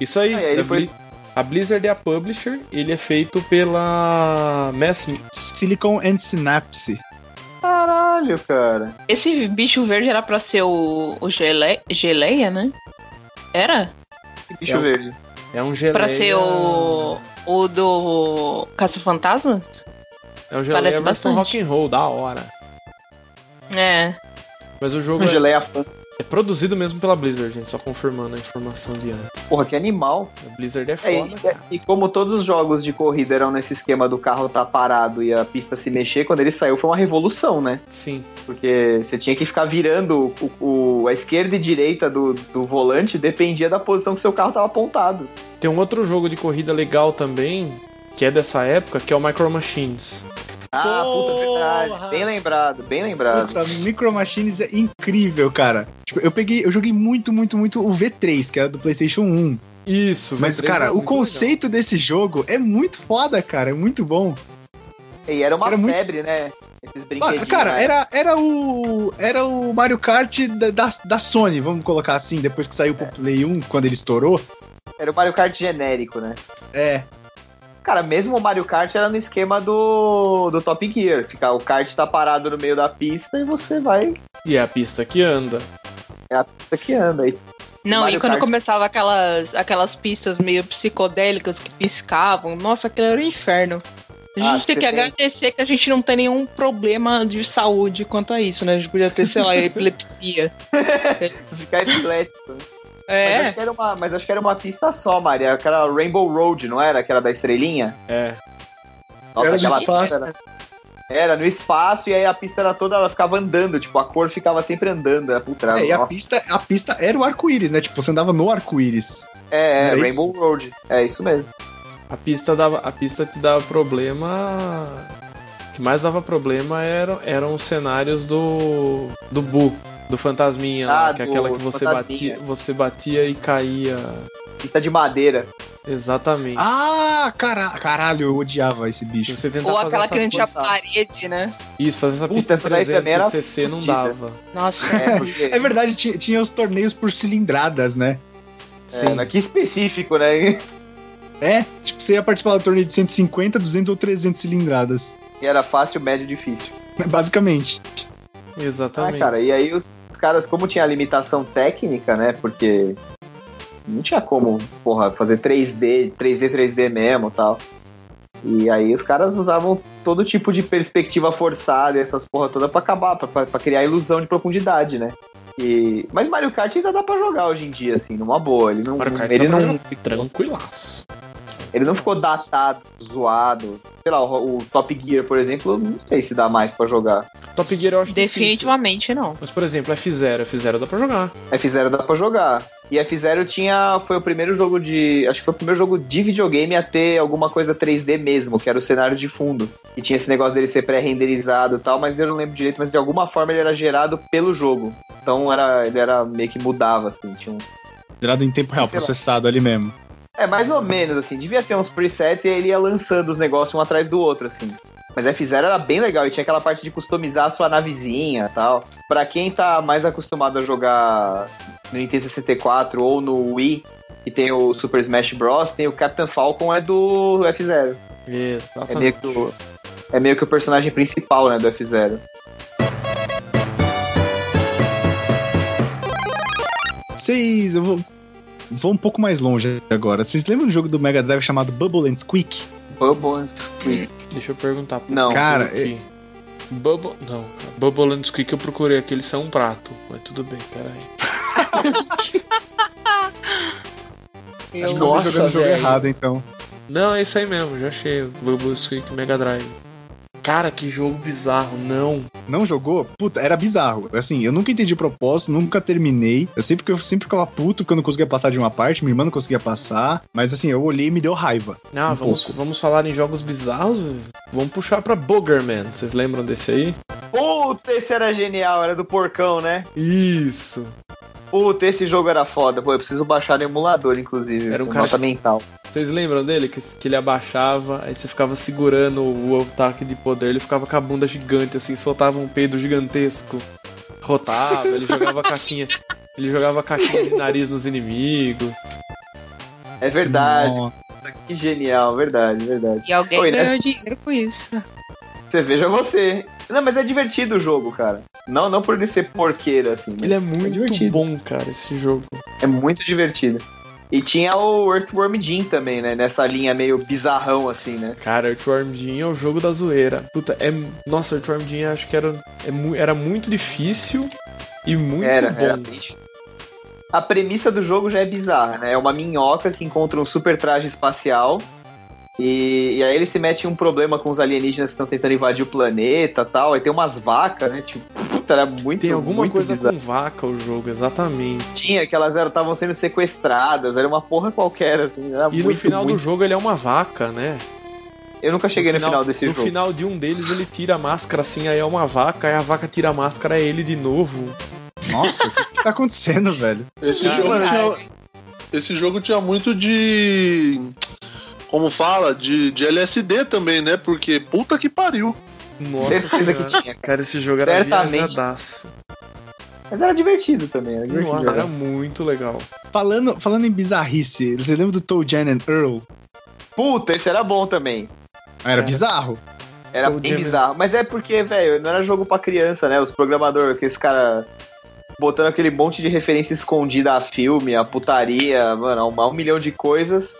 E: Isso aí,
D: Ah, aí depois-
E: a Blizzard é a publisher, ele é feito pela Mass
B: Silicon and Synapse.
D: Caralho, cara.
C: Esse bicho verde era pra ser o, o gele, Geleia, né? Era?
D: Que bicho
E: É um-
D: verde.
E: É um geleia.
C: Pra ser o. O do Caça-Fantasmas?
E: É um geleia
C: Parece
E: versão
C: bastante.
E: rock'n'roll, da hora.
C: É.
E: Mas o jogo
D: Um
E: é,
D: punk.
E: É produzido mesmo pela Blizzard, gente, só confirmando a informação de antes.
D: Porra, que animal.
E: A Blizzard é
D: É,
E: foda,
D: e,
E: cara.
D: e como todos os jogos de corrida eram nesse esquema do carro tá parado e a pista se mexer, quando ele saiu foi uma revolução, né?
E: Sim.
D: Porque você tinha que ficar virando o, o- a esquerda e direita do, do volante, dependia da posição que seu carro tava apontado.
E: Tem um outro jogo de corrida legal também, que é dessa época, que é o Micro Machines.
D: Ah, puta, verdade. Bem lembrado, bem lembrado.
B: Puta, Micro Machines é incrível, cara. Tipo, eu peguei, eu joguei muito, muito, muito o V3, que era do PlayStation 1.
E: Isso,
B: Mas,
E: V3
B: cara,
E: é
B: o
E: muito
B: conceito desse jogo é muito foda, cara. É muito bom.
D: E era uma
B: Era muito-
D: febre, né? Esses
B: Ah, cara,
D: né?
B: era, era o. Era o Mario Kart da, da, da Sony, vamos colocar assim, depois que saiu pro Play 1, quando ele estourou.
D: Era o Mario Kart genérico, né?
B: É.
D: Cara, mesmo o Mario Kart era no esquema do, do Top Gear. Ficar, o kart tá parado no meio da pista e você vai.
E: E é a pista que anda.
D: É a pista que anda aí.
C: Não,
D: Mario
C: e quando
D: Kart.
C: começava aquelas, aquelas pistas meio psicodélicas que piscavam, nossa, aquilo era um inferno. A
D: Ah,
C: gente tem
D: você
C: que
D: tem-
C: agradecer que a gente não tem nenhum problema de saúde quanto a isso, né? A gente podia ter, sei lá, [LAUGHS] epilepsia.
D: Ficar epilético. Né? Mas,
C: É,
D: acho que era uma, mas acho que era uma pista só, Maria. Aquela Rainbow Road, não era? Aquela da estrelinha?
E: É.
D: Nossa,
B: Era no
D: aquela
B: espaço.
D: pista era, era no espaço e aí a pista era toda, ela ficava andando, tipo, a cor ficava sempre andando. É, puta,
B: É, e a pista, a pista era o arco-íris, né? Tipo, você andava no arco-íris.
D: é, é,
B: era
D: Rainbow Road. É isso mesmo.
E: A pista, dava, a pista te dava problema. que mais dava problema eram, eram os cenários do. do Bu, do fantasminha
D: Ah,
E: lá, que é aquela que você
D: fantasminha.
E: batia, você batia e caía.
D: Pista de madeira.
E: Exatamente.
B: Ah, cara, caralho, eu odiava esse bicho.
E: você
C: Ou
E: fazer
C: aquela
E: essa
C: que não tinha
E: pista-
C: parede, né?
E: Isso, fazer essa
D: Puta,
E: pista
D: era
E: 300 cc não dava.
C: Nossa.
D: É, [LAUGHS] porque,
B: É verdade, tinha, tinha os torneios por cilindradas, né?
D: é, aqui específico, né? [LAUGHS]
B: É, tipo, você ia participar do torneio de 150, 200 ou 300 cilindradas.
D: E era fácil, médio, difícil. [LAUGHS]
B: Basicamente.
D: Ah,
E: Exatamente.
D: cara, e aí os, os caras, como tinha limitação técnica, né? Porque não tinha como, porra, fazer 3D, 3D, 3D mesmo e tal. E aí os caras usavam todo tipo de perspectiva forçada e essas porra toda pra acabar, pra, pra, pra criar ilusão de profundidade, né? E... Mas Mario Kart ainda dá pra jogar hoje em dia, assim, numa boa. Ele não,
E: Mario Kart
D: ele não,
E: tranquilaço.
D: Ele não ficou datado, zoado. Sei lá, o, o Top Gear, por exemplo, eu não sei se dá mais pra jogar.
E: Top Gear eu acho difícil.
C: Definitivamente não.
E: Mas, por exemplo, F0, F0 dá pra jogar.
D: F0 dá pra jogar. E F0 tinha. Foi o primeiro jogo de. Acho que foi o primeiro jogo de videogame a ter alguma coisa 3D mesmo, que era o cenário de fundo. E tinha esse negócio dele ser pré-renderizado e tal, mas eu não lembro direito, mas de alguma forma ele era gerado pelo jogo. Então era, ele era meio que mudava, assim. Tinha um...
B: Gerado em tempo real, processado ali mesmo.
D: É, mais ou menos, assim. Devia ter uns presets e aí ele ia lançando os negócios um atrás do outro, assim. Mas F0 era bem legal e tinha aquela parte de customizar a sua navezinha e tal. Pra quem tá mais acostumado a jogar no Nintendo 64 ou no Wii, que tem o Super Smash Bros, tem o Captain Falcon é do F0. É meio, que o, é meio que o personagem principal, né, do F0.
B: Vocês, eu vou, vou um pouco mais longe agora. Vocês lembram do jogo do Mega Drive chamado Bubble and Squeak?
D: Bubble and Squeak.
E: Deixa eu perguntar pro
D: Não.
B: Cara,
E: aqui. Bubble. Não, cara. Bubble and Squeak eu procurei aqui, eles são um prato. Mas tudo bem, peraí.
B: Acho que eu tô
E: Nossa,
B: jogando o jogo errado, então.
E: Não, é isso aí mesmo, já achei. Bubble and Squeak Mega Drive. Cara, que jogo bizarro, não.
B: Não jogou? Puta, era bizarro. Assim, eu nunca entendi o propósito, nunca terminei. Eu sempre, eu sempre ficava puto porque eu não conseguia passar de uma parte, minha irmã não conseguia passar. Mas assim, eu olhei e me deu raiva.
E: Ah,
B: Um
E: vamos,
B: pouco.
E: vamos falar em jogos bizarros? Vamos puxar pra Boogerman. Vocês lembram desse aí?
D: Puta, esse era genial, era do porcão, né?
E: Isso.
D: Puta, esse jogo era foda. Pô, eu preciso baixar no emulador, inclusive.
E: Era um cara
D: nota mental.
E: Vocês lembram dele? Que, que ele abaixava, aí você ficava segurando o ataque de poder, ele ficava com a bunda gigante, assim, soltava um peido gigantesco. Rotava, ele jogava [LAUGHS] caixinha. Ele jogava caixinha de nariz nos inimigos.
D: É verdade.
B: Nossa.
D: Que genial, verdade, verdade.
C: E alguém
D: Oi, né?
C: ganhou dinheiro com isso.
D: Você veja você. Não, mas é divertido o jogo, cara. Não, não por ele ser porqueiro, assim. mas
E: Ele é muito
D: divertido.
E: bom, cara, esse jogo.
D: É muito divertido. E tinha o Earthworm Jim também, né? Nessa linha meio bizarrão, assim, né?
E: Cara, Earthworm Jim é o jogo da zoeira. Puta, é. Nossa, Earthworm Jim acho que era, é era muito difícil e muito
D: era,
E: bom.
D: era. A premissa do jogo já é bizarra, né? É uma minhoca que encontra um super traje espacial. E, e aí ele se mete em um problema com os alienígenas que estão tentando invadir o planeta e tal. Aí tem umas vacas, né? Tipo, puta, era muito
E: Tem alguma
D: muito
E: coisa
D: bizarro.
E: com vaca o jogo, exatamente.
D: Tinha, que elas estavam sendo sequestradas, era uma porra qualquer, assim. Era
E: E no
D: muito,
E: final do
D: muito-
E: jogo ele é uma vaca, né?
D: Eu nunca cheguei no final, desse
E: no
D: jogo.
E: final de um deles ele tira a máscara assim, aí é uma vaca, aí a vaca tira a máscara, é ele de novo.
B: Nossa, o que, que tá acontecendo, velho?
A: Esse jogo tinha. Esse jogo tinha muito de. Como fala? De, de LSD também, né? Porque puta que pariu.
E: Nossa senhora.
D: que tinha.
E: Cara, esse jogo era
D: Certamente.
E: viajadaço.
D: Mas era divertido também, era divertido.
E: Nossa, era muito legal.
B: Falando, falando em bizarrice, você lembra do Toe Jan and Earl?
D: Puta, esse era bom também.
B: Ah, Era
E: É.
B: bizarro.
D: Era
E: Toe
D: bem
E: Jam-
D: bizarro. Mas é porque, velho, não era jogo pra criança, né? Os programadores, que esse cara botando aquele monte de referência escondida a filme, a putaria, mano, a um, a um milhão de coisas.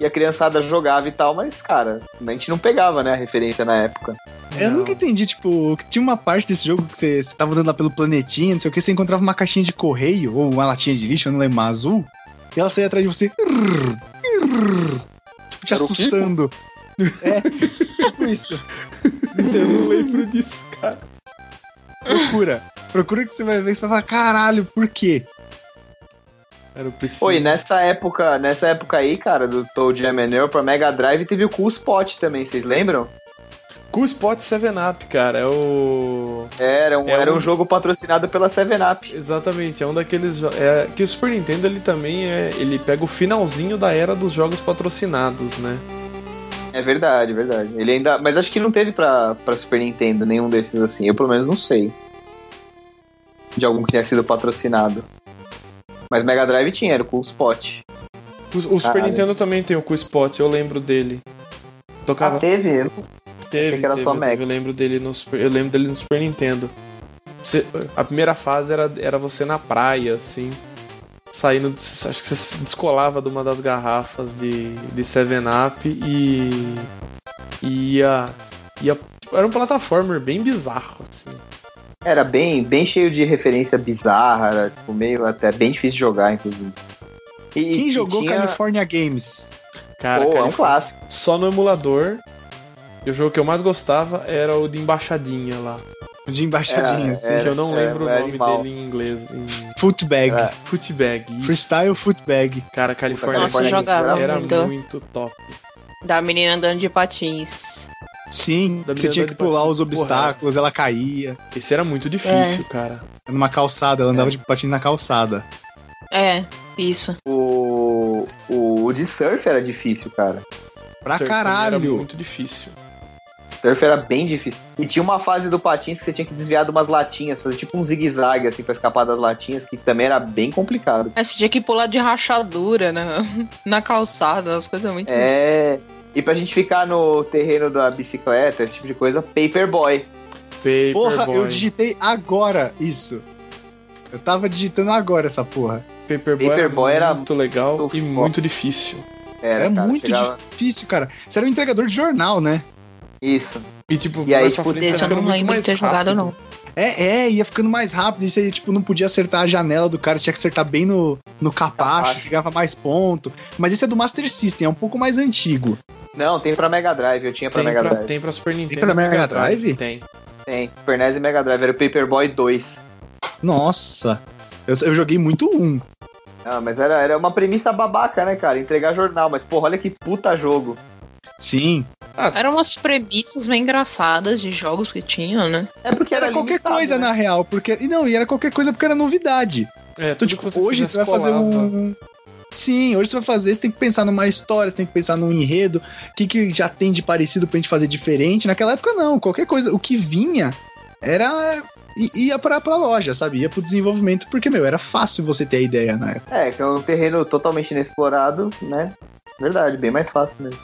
D: E a criançada jogava e tal, mas, cara, a gente não pegava, né, a referência na época.
B: Eu
E: Não.
B: nunca entendi, tipo, que tinha uma parte desse jogo que você, você tava andando lá pelo planetinha, não sei o que, você encontrava uma caixinha de correio, ou uma latinha de lixo, eu não lembro, uma azul, e ela saía atrás de você. Tipo, te
A: Era
B: assustando. É, tipo isso.
E: Eu não lembro disso, cara.
B: Procura. Procura que você vai ver e você vai falar, caralho, por quê?
E: Era preciso.
D: Oi, nessa época, nessa época aí, cara, do Toad Jam and pra Mega Drive, teve o Cool Spot também, vocês lembram?
E: Cool Spot 7-Up, cara. É o.
D: Era um,
E: É
D: era
E: um-
D: um jogo patrocinado pela 7-Up.
E: Exatamente, é um daqueles. É, que o Super Nintendo ele também é. Ele pega o finalzinho da era dos jogos patrocinados, né?
D: É verdade, verdade. Ele ainda. Mas acho que não teve pra, pra Super Nintendo nenhum desses assim. Eu pelo menos não sei. De algum que tenha sido patrocinado. Mas Mega Drive tinha, era o Cool Spot.
E: O, o Super. Nintendo também tem o Cool Spot, eu lembro dele. Tocava.
D: Ah, teve?
E: teve,
D: achei que era
E: teve,
D: só
E: teve,
D: Mega.
E: Eu lembro dele no Super, eu lembro dele no Super Nintendo. Você- a primeira fase era, era você na praia, assim. Saindo. Acho que você se descolava de uma das garrafas de, de 7-Up e. e ia. ia tipo, era um plataformer bem bizarro, assim.
D: Era bem, bem cheio de referência bizarra, era tipo, meio até bem difícil de jogar, inclusive. E,
B: Quem
D: e
B: jogou
D: tinha...
B: California Games?
E: Cara,
D: Pô, é um clássico.
E: só no emulador. E o jogo que eu mais gostava era o de embaixadinha lá.
B: De embaixadinha,
D: É, é.
E: que eu não
D: era-
E: lembro
D: era
E: o nome
D: animal.
E: dele em inglês. Em
B: Footbag.
D: É.
E: Footbag. isso.
B: Freestyle Footbag.
E: Cara, Califórnia
C: Nossa,
D: California
C: jogava
E: era
C: muito.
E: muito top.
C: Da menina andando de patins.
B: Sim, você tinha que pular
E: patins.
B: os obstáculos, ela caía.
E: Esse era muito difícil, cara.
B: Numa calçada, ela andava de patins na calçada.
C: É, isso.
D: O, o, o de surf era difícil, cara.
B: Pra
E: Surf também Era
B: caralho.
E: muito difícil.
D: Surf era bem difícil. E tinha uma fase do patins que você tinha que desviar de umas latinhas, fazer tipo um zigue-zague, assim, pra escapar das latinhas, que também era bem complicado.
C: É, você tinha que pular de rachadura na, [LAUGHS] na calçada, as coisas muito.
D: É. E pra gente ficar no terreno da bicicleta, esse tipo de coisa, Paperboy.
E: Paperboy.
B: Porra, eu digitei agora isso. Eu tava digitando agora essa porra.
E: Paperboy,
D: Paperboy
E: era
D: era
E: muito legal
D: muito
E: e
D: foda.
E: muito difícil.
D: Era,
B: Era
D: cara,
B: muito
D: chegava-
B: difícil, cara. Você era um entregador de jornal, né?
D: Isso.
E: E tipo,
D: E aí, tipo,
E: frente
C: eu não lembro de
E: mais
C: ter jogado, não.
B: É, é, ia ficando mais rápido. E você, tipo, não podia acertar a janela do cara, tinha que acertar bem no, no capacho,
D: Capacho.
B: você ganhava mais ponto. Mas esse é do Master System, é um pouco mais antigo.
D: Não, tem pra Mega Drive, eu tinha pra
E: Tem
D: Mega
E: pra,
D: Drive.
E: tem pra Super Nintendo.
B: pra
E: e
B: Mega Drive?
E: Tem.
D: Tem, Super NES e Mega Drive, era o Paperboy 2.
B: Nossa. Eu, eu joguei muito um.
D: Ah, mas era, era uma premissa babaca, né, cara? Entregar jornal, mas porra, olha que puta jogo.
B: Sim.
C: Eram umas premissas bem engraçadas de jogos que tinham, né?
D: É porque era,
B: Era qualquer coisa,
D: né?
B: na real. Porque. E não, e era qualquer coisa porque era novidade.
E: É,
B: Então,
E: tudo
B: tipo,
E: que você
B: hoje você vai fazer um. Sim, hoje você vai fazer, você tem que pensar numa história, você tem que pensar num enredo, o que, que já tem de parecido pra gente fazer diferente. Naquela época, não, qualquer coisa, o que vinha era. ia pra, pra loja, sabe? Ia pro desenvolvimento, porque, meu, era fácil você ter a ideia na época.
D: É, que é um terreno totalmente inexplorado, né? Verdade, bem mais fácil mesmo.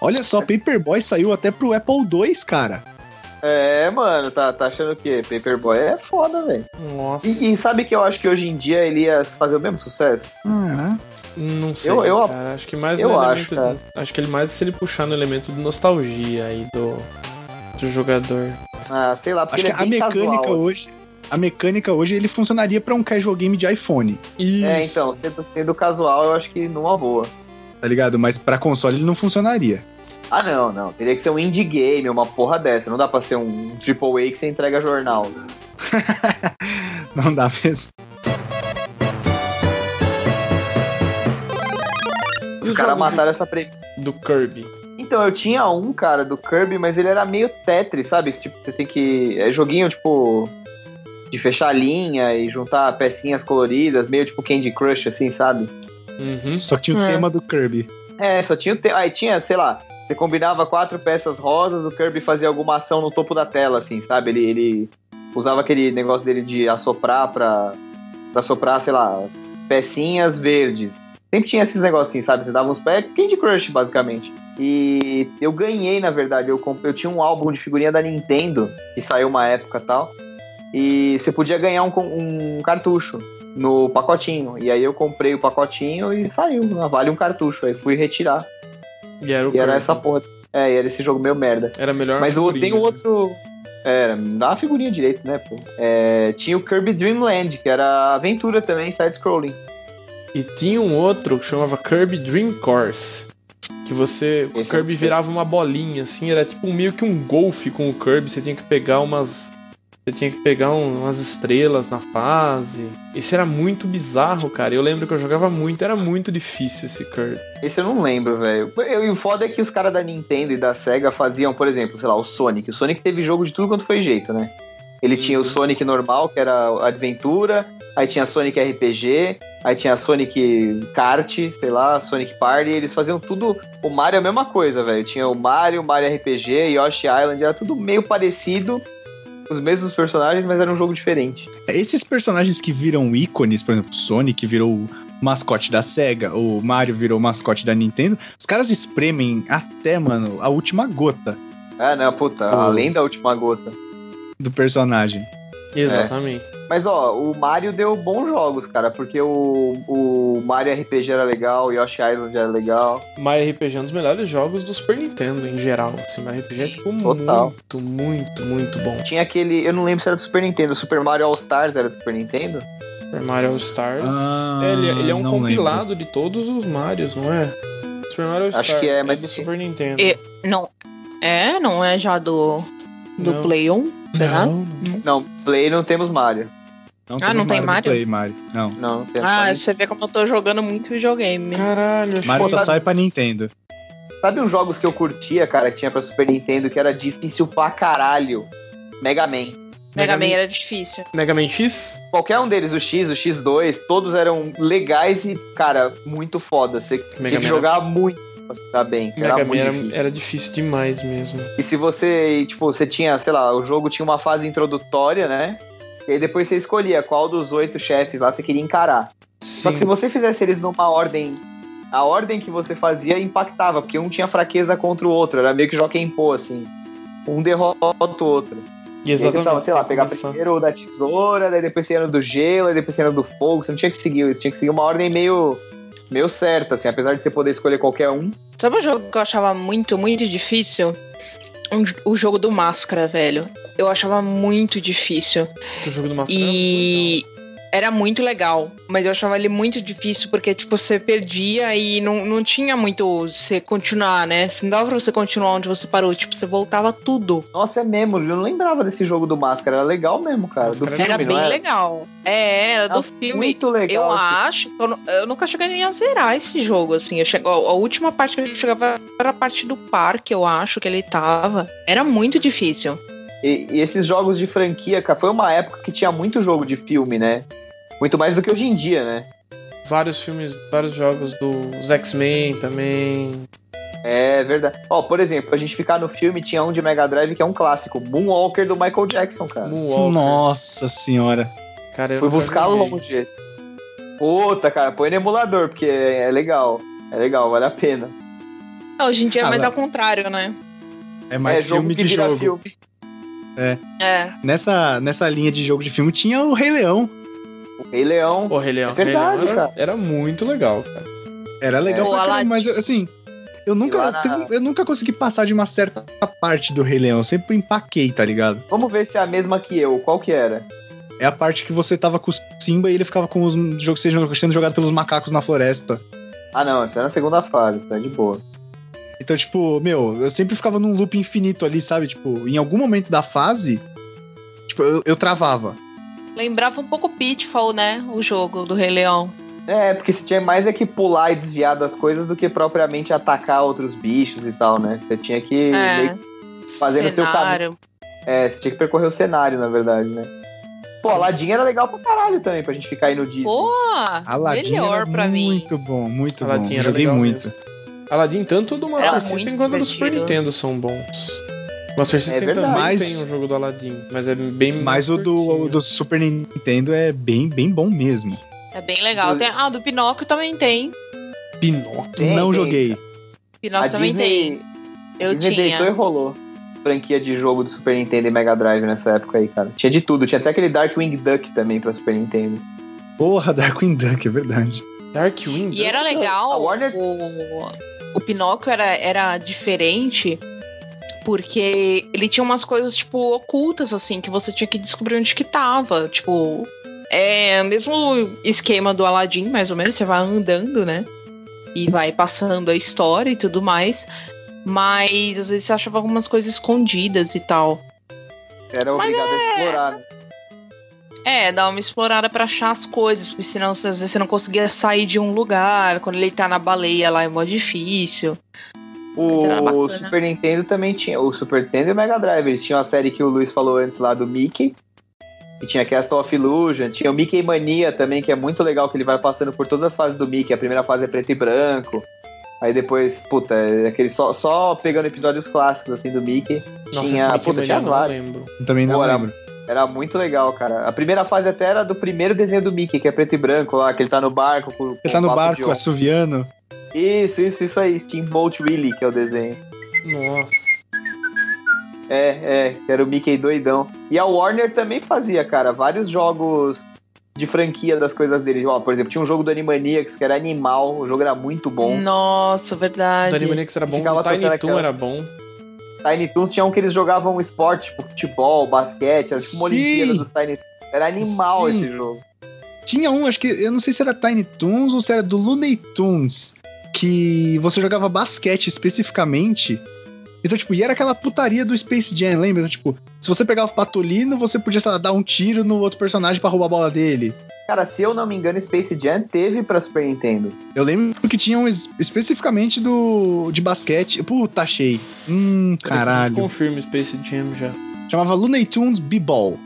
B: Olha só, Paperboy saiu até pro Apple II, cara.
D: É, mano, tá, tá achando o quê? Paperboy é foda, velho.
E: Nossa.
D: E, e sabe que eu acho que hoje em dia ele ia fazer o mesmo sucesso?
B: Ah,
E: Não sei,
D: Eu- eu-
E: cara. Acho que mais
D: eu
E: no
D: acho,
E: elemento.
D: cara.
E: acho que ele mais se ele puxar no elemento de nostalgia aí do, do jogador.
D: Ah, sei lá, porque
B: acho que
D: ele é
B: a mecânica
D: casual.
B: hoje. A mecânica hoje ele funcionaria pra um casual game de iPhone,
E: Isso.
D: É, então, sendo, sendo casual, eu acho que numa boa.
B: tá ligado? Mas pra console ele não funcionaria.
D: Ah, não, não. Teria que ser um indie game, uma porra dessa. Não dá pra ser um AAA que você entrega jornal. [LAUGHS]
B: Não dá mesmo.
D: Os caras mataram essa pre...
E: Do Kirby.
D: Então, eu tinha um, cara, do Kirby, mas ele era meio Tetris, sabe? Tipo, você tem que. É joguinho, tipo. De fechar a linha e juntar pecinhas coloridas, meio tipo Candy Crush, assim, sabe?
E: Uhum.
B: Só que tinha o
C: É.
B: tema do Kirby.
D: É, só tinha o. Te... Aí tinha, sei lá. Você combinava quatro peças rosas, o Kirby fazia alguma ação no topo da tela, assim, sabe? Ele, ele usava aquele negócio dele de assoprar pra, pra soprar, sei lá, pecinhas verdes. Sempre tinha esses negocinhos, sabe? Você dava uns pés, Candy Crush, basicamente. E eu ganhei, na verdade, eu, comp... eu tinha um álbum de figurinha da Nintendo, que saiu uma época tal. E você podia ganhar um, um cartucho no pacotinho. E aí eu comprei o pacotinho e saiu. ah, Vale um cartucho. Aí fui retirar.
E: E era o
D: E era essa porra. É, e era esse jogo meio merda.
E: Era melhor
D: Mas o,
E: figurinha.
D: tem um outro. É, dá uma figurinha direito, né, pô? É, tinha o Kirby Dream Land, que era aventura também, side-scrolling.
E: E tinha um outro que chamava Kirby Dream Course. Que você. O
D: Esse
E: Kirby
D: eu-
E: virava uma bolinha, assim, era tipo meio que um golfe com o Kirby. Você tinha que pegar umas. Você tinha que pegar um, umas estrelas na fase. Esse era muito bizarro, cara. Eu lembro que eu jogava muito, era muito difícil esse Kirby.
D: Esse eu não lembro, velho. E o foda é que os caras da Nintendo e da Sega faziam, por exemplo, sei lá, o Sonic. O Sonic teve jogo de tudo quanto foi jeito, né? Ele tinha o Sonic normal, que era Aventura, aí tinha Sonic RPG, aí tinha Sonic Kart, sei lá, Sonic Party, eles faziam tudo. O Mario é a mesma coisa, velho. Tinha o Mario, Mario RPG, Yoshi Island, era tudo meio parecido, os mesmos personagens, mas era um jogo diferente.
B: Esses personagens que viram ícones, por exemplo, o Sonic virou o mascote da SEGA, o Mario virou o mascote da Nintendo, os caras espremem até, mano, a última gota
D: Ah, não, puta,
B: Oh.
D: além da última gota.
B: do personagem.
E: Exatamente.
D: Mas ó, o Mario deu bons jogos, cara, porque o, o Mario RPG era legal, o Yoshi Island era legal.
E: Mario RPG é um dos melhores jogos do Super Nintendo em geral. Assim, Mario RPG é tipo
D: Total.
E: muito, muito, muito bom.
D: Tinha aquele, eu não lembro se era do Super Nintendo, o Super Mario All Stars era do Super Nintendo?
E: Super Mario All Stars.
B: Ah,
E: É, ele, ele é um
B: não
E: compilado de todos os Marios, não é? Super Mario All
D: Acho
E: Stars
D: que é, mas
E: do
D: enfim.
E: Super Nintendo.
C: E- Não. É, não é já do, do
E: Não.
C: Play 1? Será?
B: Não,
D: Não, Play não temos Mario.
B: Não,
C: Ah, não tem Mario?
B: Play, Mario. Não.
D: Não,
C: Ah,
D: Mario.
C: você vê como eu tô jogando muito videogame.
E: Caralho,
B: Mario
E: que-
B: só
D: sabe-
B: sai pra Nintendo.
D: Sabe uns jogos que eu curtia, cara, que tinha pra Super Nintendo, que era difícil pra caralho? Mega Man.
C: Mega Man
E: Man-
C: era difícil.
E: Mega Man X?
D: Qualquer um deles, o X, o X2, todos eram legais e, cara, muito foda. Você tinha
E: Mega
D: que
E: Man
D: jogar muito pra se dar bem.
E: Mega
D: Era
E: Man
D: muito
E: era,
D: difícil.
E: era difícil demais mesmo.
D: E se você, tipo, você tinha, sei lá, o jogo tinha uma fase introdutória, né? E aí depois você escolhia qual dos oito chefes lá você queria encarar. Só
E: Sim.
D: que se você fizesse eles numa ordem. A ordem que você fazia impactava, porque um tinha fraqueza contra o outro. Era meio que Joaquim Pô, assim. Um derrota o outro. E aí você
E: Exatamente.
D: tava, sei lá, pegar
E: começar.
D: primeiro o da tesoura, daí depois você ia no do gelo, aí depois você ia no do fogo. Você não tinha que seguir isso, tinha que seguir uma ordem meio. meio certa, assim, apesar de você poder escolher qualquer um.
C: Sabe um jogo que eu achava muito, muito difícil? Um- o jogo do Máscara, velho. Eu achava muito difícil.
E: Do jogo do Máscara.
C: E era muito legal, mas eu achava ele muito difícil porque, tipo, você perdia e não, não tinha muito você continuar, né? Não dava pra você continuar onde você parou, tipo, você voltava tudo.
D: Nossa, é mesmo, eu não lembrava desse jogo do Máscara, era legal mesmo, cara. Do filme,
C: era
D: não
C: bem
D: era?
C: legal. É, era do
D: Era
C: filme.
D: Muito legal.
C: Eu
D: assim.
C: acho, eu, eu nunca cheguei nem a zerar esse jogo, assim. Eu chego, a última parte que eu chegava era a parte do parque, eu acho que ele tava. Era muito difícil.
D: E, e esses jogos de franquia, cara, foi uma época que tinha muito jogo de filme, né? Muito mais do que hoje em dia, né?
E: Vários filmes, vários jogos dos X-Men também.
D: É verdade. Ó, por exemplo, a gente ficar no filme, tinha um de Mega Drive que é um clássico, Moonwalker do Michael Jackson, cara.
E: Moonwalker.
B: Nossa senhora.
E: Cara, eu
D: Fui buscar longe esse. Puta, cara, põe no emulador, porque é, é legal. É legal, vale a pena.
C: Hoje em dia é
B: Ah,
C: mais
B: lá.
C: ao contrário, né?
B: É mais
D: é
B: filme
D: que
B: de
D: vira
B: jogo.
D: filme.
C: É.
B: Nessa, nessa linha de jogo de filme tinha o Rei Leão.
D: O Rei Leão.
E: O Rei Leão.
D: É verdade,
E: Rei Leão era,
D: cara.
E: era muito legal, cara.
B: Era legal
C: É.
B: pra caramba, mas assim, eu nunca,
D: na-
B: teve- eu nunca consegui passar de uma certa parte do Rei Leão. Eu sempre empaquei, tá ligado?
D: Vamos ver se é a mesma que eu. Qual que era?
B: É a parte que você tava com o Simba e ele ficava com os jogos sendo jogado pelos macacos na floresta.
D: Ah, não, isso é na segunda fase, isso é de boa.
B: Então, tipo, meu, eu sempre ficava num loop infinito ali, sabe? Tipo, em algum momento da fase, tipo, eu, eu travava.
C: Lembrava um pouco Pitfall, né? O jogo do Rei Leão.
D: É, porque você tinha mais é que pular e desviar das coisas do que propriamente atacar outros bichos e tal, né? Você tinha que.
C: É.
D: meio- Fazendo seu
C: Cenário.
D: É, você tinha que percorrer o cenário, na verdade, né? Pô, Aladdin era legal pra caralho também, pra gente ficar aí no Disney.
C: Pô,
B: Aladdin
C: melhor
B: era
C: pra mim.
B: muito bom, muito
E: Aladdin
B: bom.
E: era
B: Joguei
E: legal
B: muito.
E: Aladdin, tanto do Master
C: Era
E: System quanto do Super. Nintendo são bons. O Master System
D: verdade.
E: também
B: Mas-
E: tem um jogo do Aladdin, mas é bem
B: Mas
E: mais
B: o do, o do Super Nintendo é bem, bem bom mesmo.
C: É bem legal. Tem- ah, do Pinóquio também tem.
E: Pinóquio.
D: Tem,
B: Não
D: tem.
B: joguei.
C: Pinóquio
D: a
C: também
D: Disney,
C: tem. Eu
D: Disney deitou e
C: tinha.
D: rolou. Franquia de jogo do Super Nintendo e Mega Drive nessa época aí, cara. Tinha de tudo. Tinha até aquele Darkwing Duck também pra Super Nintendo.
B: Porra, [LAUGHS] Darkwing Duck, é verdade.
E: Darkwing.
C: E era
D: A
C: legal.
D: Warner-
C: O, o Pinóquio era, era diferente porque ele tinha umas coisas, tipo, ocultas, assim, que você tinha que descobrir onde que tava. Tipo, é o mesmo esquema do Aladdin, mais ou menos. Você vai andando, né? E vai passando a história e tudo mais. Mas às vezes você achava algumas coisas escondidas e tal.
D: Era obrigado a
C: é-
D: explorar, né?
C: É, dar uma explorada pra achar as coisas, porque senão às vezes você não conseguia sair de um lugar. Quando ele tá na baleia lá é mó difícil.
D: O. Super Nintendo também tinha. O Super Nintendo e o Mega Drive. Eles tinham a série que o Luiz falou antes lá do Mickey. E tinha Castle of Illusion. Tinha o Mickey Mania também, que é muito legal, que ele vai passando por todas as fases do Mickey. A primeira fase é preto e branco. Aí depois, puta, é aquele só, só pegando episódios clássicos assim do Mickey.
E: Nossa,
D: tinha, puta, tinha
E: não
D: vários.
E: lembro.
B: Também não
D: Pô,
B: lembro.
D: Era muito legal, cara. A primeira fase até era do primeiro desenho do Mickey, que é preto e branco lá, que ele tá no barco com, com
B: Ele tá
D: o
B: no
D: papo de
B: barco assoviano.
D: Isso, isso, isso aí. Steamboat Willie, que é o desenho.
E: Nossa.
D: É, é, que era o Mickey doidão. E a Warner também fazia, cara, vários jogos de franquia das coisas dele. Ó, por exemplo, tinha um jogo do Animaniacs que era animal, o jogo era muito bom.
C: Nossa,
E: O
C: verdade.
E: Animaniacs era bom, o Tiny Toon
D: aquela-
E: era bom.
D: Tiny Toons tinha um que eles jogavam esporte, tipo futebol, basquete, era tipo uma
B: Sim.
D: Olimpíada do Tiny Era animal
B: Sim.
D: esse jogo.
B: Tinha um, acho que. Eu não sei se era Tiny Toons ou se era do Looney Tunes. Que você jogava basquete especificamente. Então, tipo, e era aquela putaria do Space Jam, lembra? Então, tipo, se você pegava o Patolino, você podia, sei lá, dar um tiro no outro personagem pra roubar a bola dele.
D: Cara, se eu não me engano, Space Jam teve pra Super Nintendo.
B: Eu lembro que tinha um es- especificamente do de basquete. Puta, achei. Hum, caralho.
E: Confirma Space Jam já.
B: Chamava Looney Tunes B-Ball.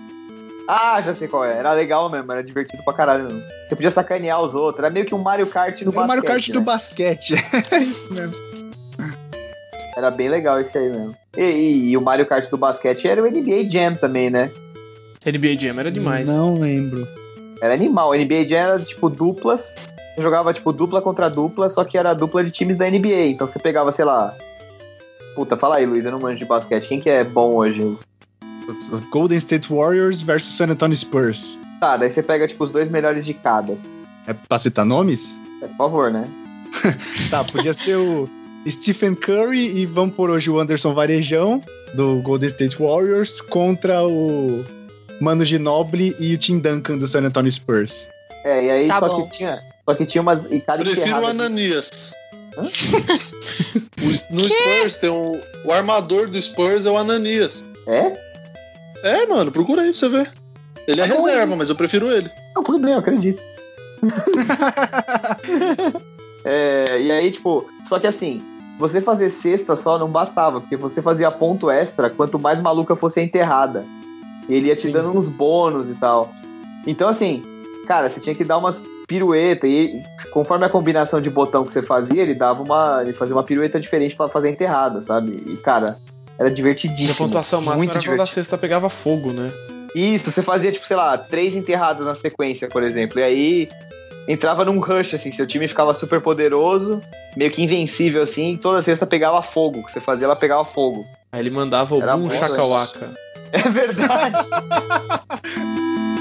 D: Ah, já sei qual é. Era legal mesmo, era divertido pra caralho mesmo. Você podia sacanear os outros. Era meio que um Mario Kart do
B: Era o
D: basquete.
B: Mario Kart
D: né?
B: do basquete. [LAUGHS] é isso mesmo.
D: Era bem legal esse aí mesmo. E, e- e o Mario Kart do basquete era o NBA Jam também, né?
E: NBA Jam era demais.
B: Não lembro.
D: Era animal. O NBA Jam era tipo duplas. Você jogava tipo dupla contra dupla, só que era dupla de times da NBA. Então você pegava, sei lá. Puta, fala aí, Luiz, eu não manjo de basquete. Quem que é bom hoje?
B: Golden State Warriors versus San Antonio Spurs.
D: Tá, daí você pega tipo os dois melhores de cada.
B: É pra citar nomes?
D: Por favor, né? [LAUGHS]
B: Tá, podia ser o Stephen Curry e vamos por hoje o Anderson Varejão, do Golden State Warriors, contra o Mano Ginobili e o Tim Duncan do San Antonio Spurs.
D: É, e aí
C: Tá
D: só
C: bom.
D: que tinha. Só que tinha umas. E cada
A: Prefiro o Ananias. O- no Spurs tem um. O armador do Spurs é o Ananias.
D: É?
A: É, mano, procura aí pra você ver. Ele é reserva, mas eu prefiro ele.
D: Não, tudo bem, eu acredito. [LAUGHS] É, e aí, tipo, só que assim, você fazer cesta só não bastava, porque você fazia ponto extra quanto mais maluca fosse a enterrada. E ele ia te
B: Sim.
D: dando uns bônus e tal. Então, assim, cara, você tinha que dar umas pirueta e conforme a combinação de botão que você fazia, ele dava uma. Ele fazia uma pirueta diferente pra fazer a enterrada, sabe? E, cara, era
E: E a
D: divertidíssimo.
E: pontuação máxima
D: muito
E: era quando a
D: divertido.
E: cesta pegava fogo, né?
D: Isso, você fazia, tipo, sei lá, três enterradas na sequência, por exemplo. E aí entrava num rush, assim, seu time ficava super poderoso, meio que invencível, assim, e toda sexta pegava fogo. O que você fazia, ela pegava fogo.
E: Aí ele mandava o Boom
D: bom,
E: Chakawaka. [LAUGHS]
D: É verdade. [LAUGHS]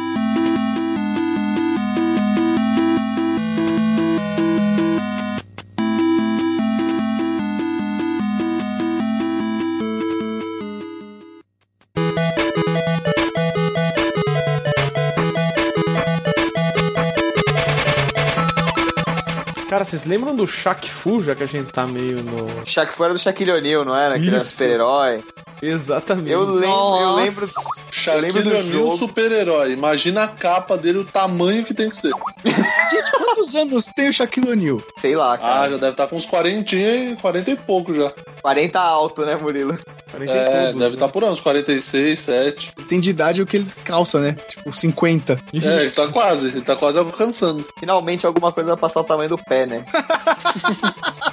E: Cara, vocês lembram do Shaq Fu, já que a gente tá meio no.
D: Shaq foi era do Shaquille O'Neal, não era? Que era
E: Isso.
D: super-herói.
E: Exatamente.
D: Eu lembro, eu lembro.
A: Shaquille
D: lembro do
A: O'Neal,
D: jogo.
A: super-herói. Imagina a capa dele, o tamanho que tem que ser. [LAUGHS]
B: Gente, quantos anos tem o Shaquille O'Neal?
D: Sei lá,
A: Ah,
D: cara.
A: já deve estar com uns 40 e 40 e pouco já.
D: 40 alto, né, Murilo?
A: É,
E: todos,
A: deve
E: né?
A: estar por uns 46, 7.
B: Ele tem de idade o que ele calça, né? Tipo, 50.
A: É, ele tá quase, ele tá quase alcançando.
D: Finalmente alguma coisa vai passar o tamanho do pé, né? [LAUGHS]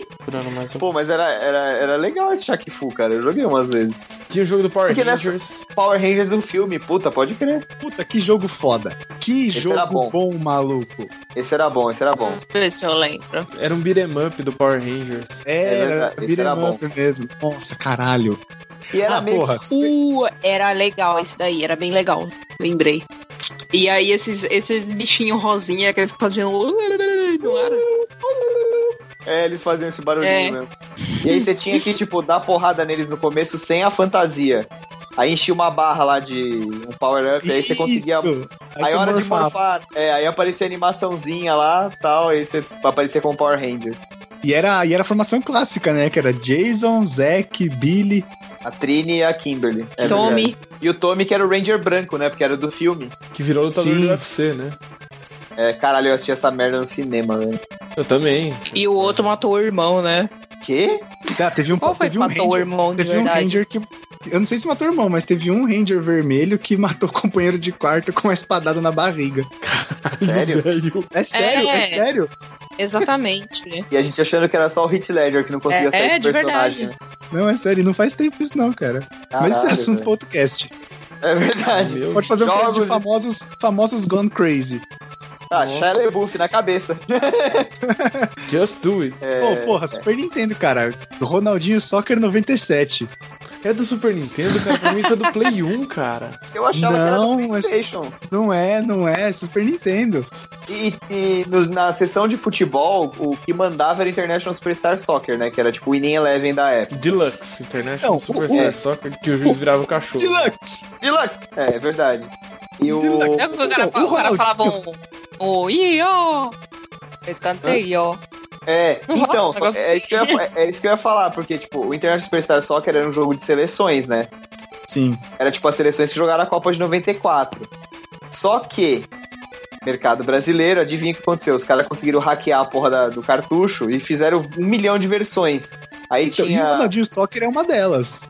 E: Procurando mais um.
D: Pô, mas era, era, era legal esse Shaq Fu, cara. Eu joguei umas vezes.
E: Tinha o jogo do Power
D: Porque nessa-
E: Rangers.
D: Power Rangers do filme, puta, pode crer.
B: Puta, que jogo foda. Que
D: Esse
B: jogo
D: era bom.
B: bom. maluco.
D: Esse era bom, esse era bom.
C: Deixa eu ver se eu lembro.
E: Era um beat'em up do Power Rangers.
B: Era,
D: verdade, esse
B: beat'em
D: era
B: up mesmo. Nossa, caralho.
D: E era
B: ah,
D: meio
B: porra.
C: Uh, era legal esse daí, era bem legal. Lembrei. E aí esses, esses bichinhos rosinha que eles faziam. Não era? [LAUGHS]
D: É, eles faziam esse barulhinho
C: É.
D: mesmo. E aí você tinha que, tipo, dar porrada neles no começo sem a fantasia. Aí enchia uma barra lá de um power-up, aí você conseguia.
B: Isso.
D: Aí,
B: você
D: hora de
B: morfava.
D: morfar, é, aí aparecia a animaçãozinha lá tal, aí você aparecia com o Power Ranger.
B: E era, e era a formação clássica, né? Que era Jason, Zack, Billy.
D: A Trini e a Kimberly. é
C: Tommy.
D: verdade. E o Tommy que era o Ranger branco, né? Porque era do filme.
E: Que virou lutador
B: Sim.
E: do UFC, né?
D: É, caralho, eu assisti essa merda no cinema, velho.
E: Eu também.
C: E o outro matou o irmão, né?
D: Quê?
B: Ah, teve um,
C: Qual foi
B: teve
C: que
B: um
C: matou o
B: Ranger,
C: irmão de
B: teve um
C: verdade?
B: Ranger que. Eu não sei se matou o irmão, mas teve um Ranger vermelho que matou o companheiro de quarto com uma espadada na barriga. [LAUGHS]
D: Sério?
B: É sério, é,
C: É.
B: sério.
C: Exatamente.
D: E a gente achando que era só o Heath Ledger que não conseguia
C: É,
D: sair
C: é,
D: do
C: de
D: personagem.
C: verdade.
B: Não, é sério, não faz tempo isso não, cara. mas isso é
D: Caralho,
B: assunto
D: velho.
B: pro outro cast.
D: É verdade.
E: Meu
B: Pode fazer um cast de famosos, famosos Gone Crazy.
D: Tá,
E: Nossa.
D: Shia LaBeouf na cabeça. [LAUGHS]
E: Just do it.
D: É,
B: Pô, porra, Super Nintendo, cara. Ronaldinho Soccer 97.
E: É do Super Nintendo, cara. Pra mim isso é do Play 1, cara.
D: Eu achava
B: Não,
D: que era do
B: mas-
D: Playstation.
B: Não é, não é, Super Nintendo.
D: E, e no- na sessão de futebol, o que mandava era International Superstar Soccer, né? Que era tipo o Winning Eleven da época.
E: Deluxe International
B: Não, o-
E: Superstar
D: o-
E: Soccer, que o juiz virava o cachorro.
B: Deluxe!
D: Deluxe! É, é verdade. E o...
B: Deluxe.
C: Sabe que o cara,
B: Então,
C: fa- o cara
B: o
C: falava um. O Io! Escanteio.
D: É, [LAUGHS]
C: Não
D: então, só- é, isso que eu ia, é isso que eu ia falar, porque, tipo, o International Superstar Soccer era um jogo de seleções, né?
B: Sim.
D: Era tipo as seleções que jogaram a Copa de 94. Só que, mercado brasileiro, adivinha o que aconteceu? Os caras conseguiram hackear a porra da- do cartucho e fizeram um milhão de versões. Aí
B: Então, E o
D: tinha.
B: Ronaldinho Soccer é uma delas.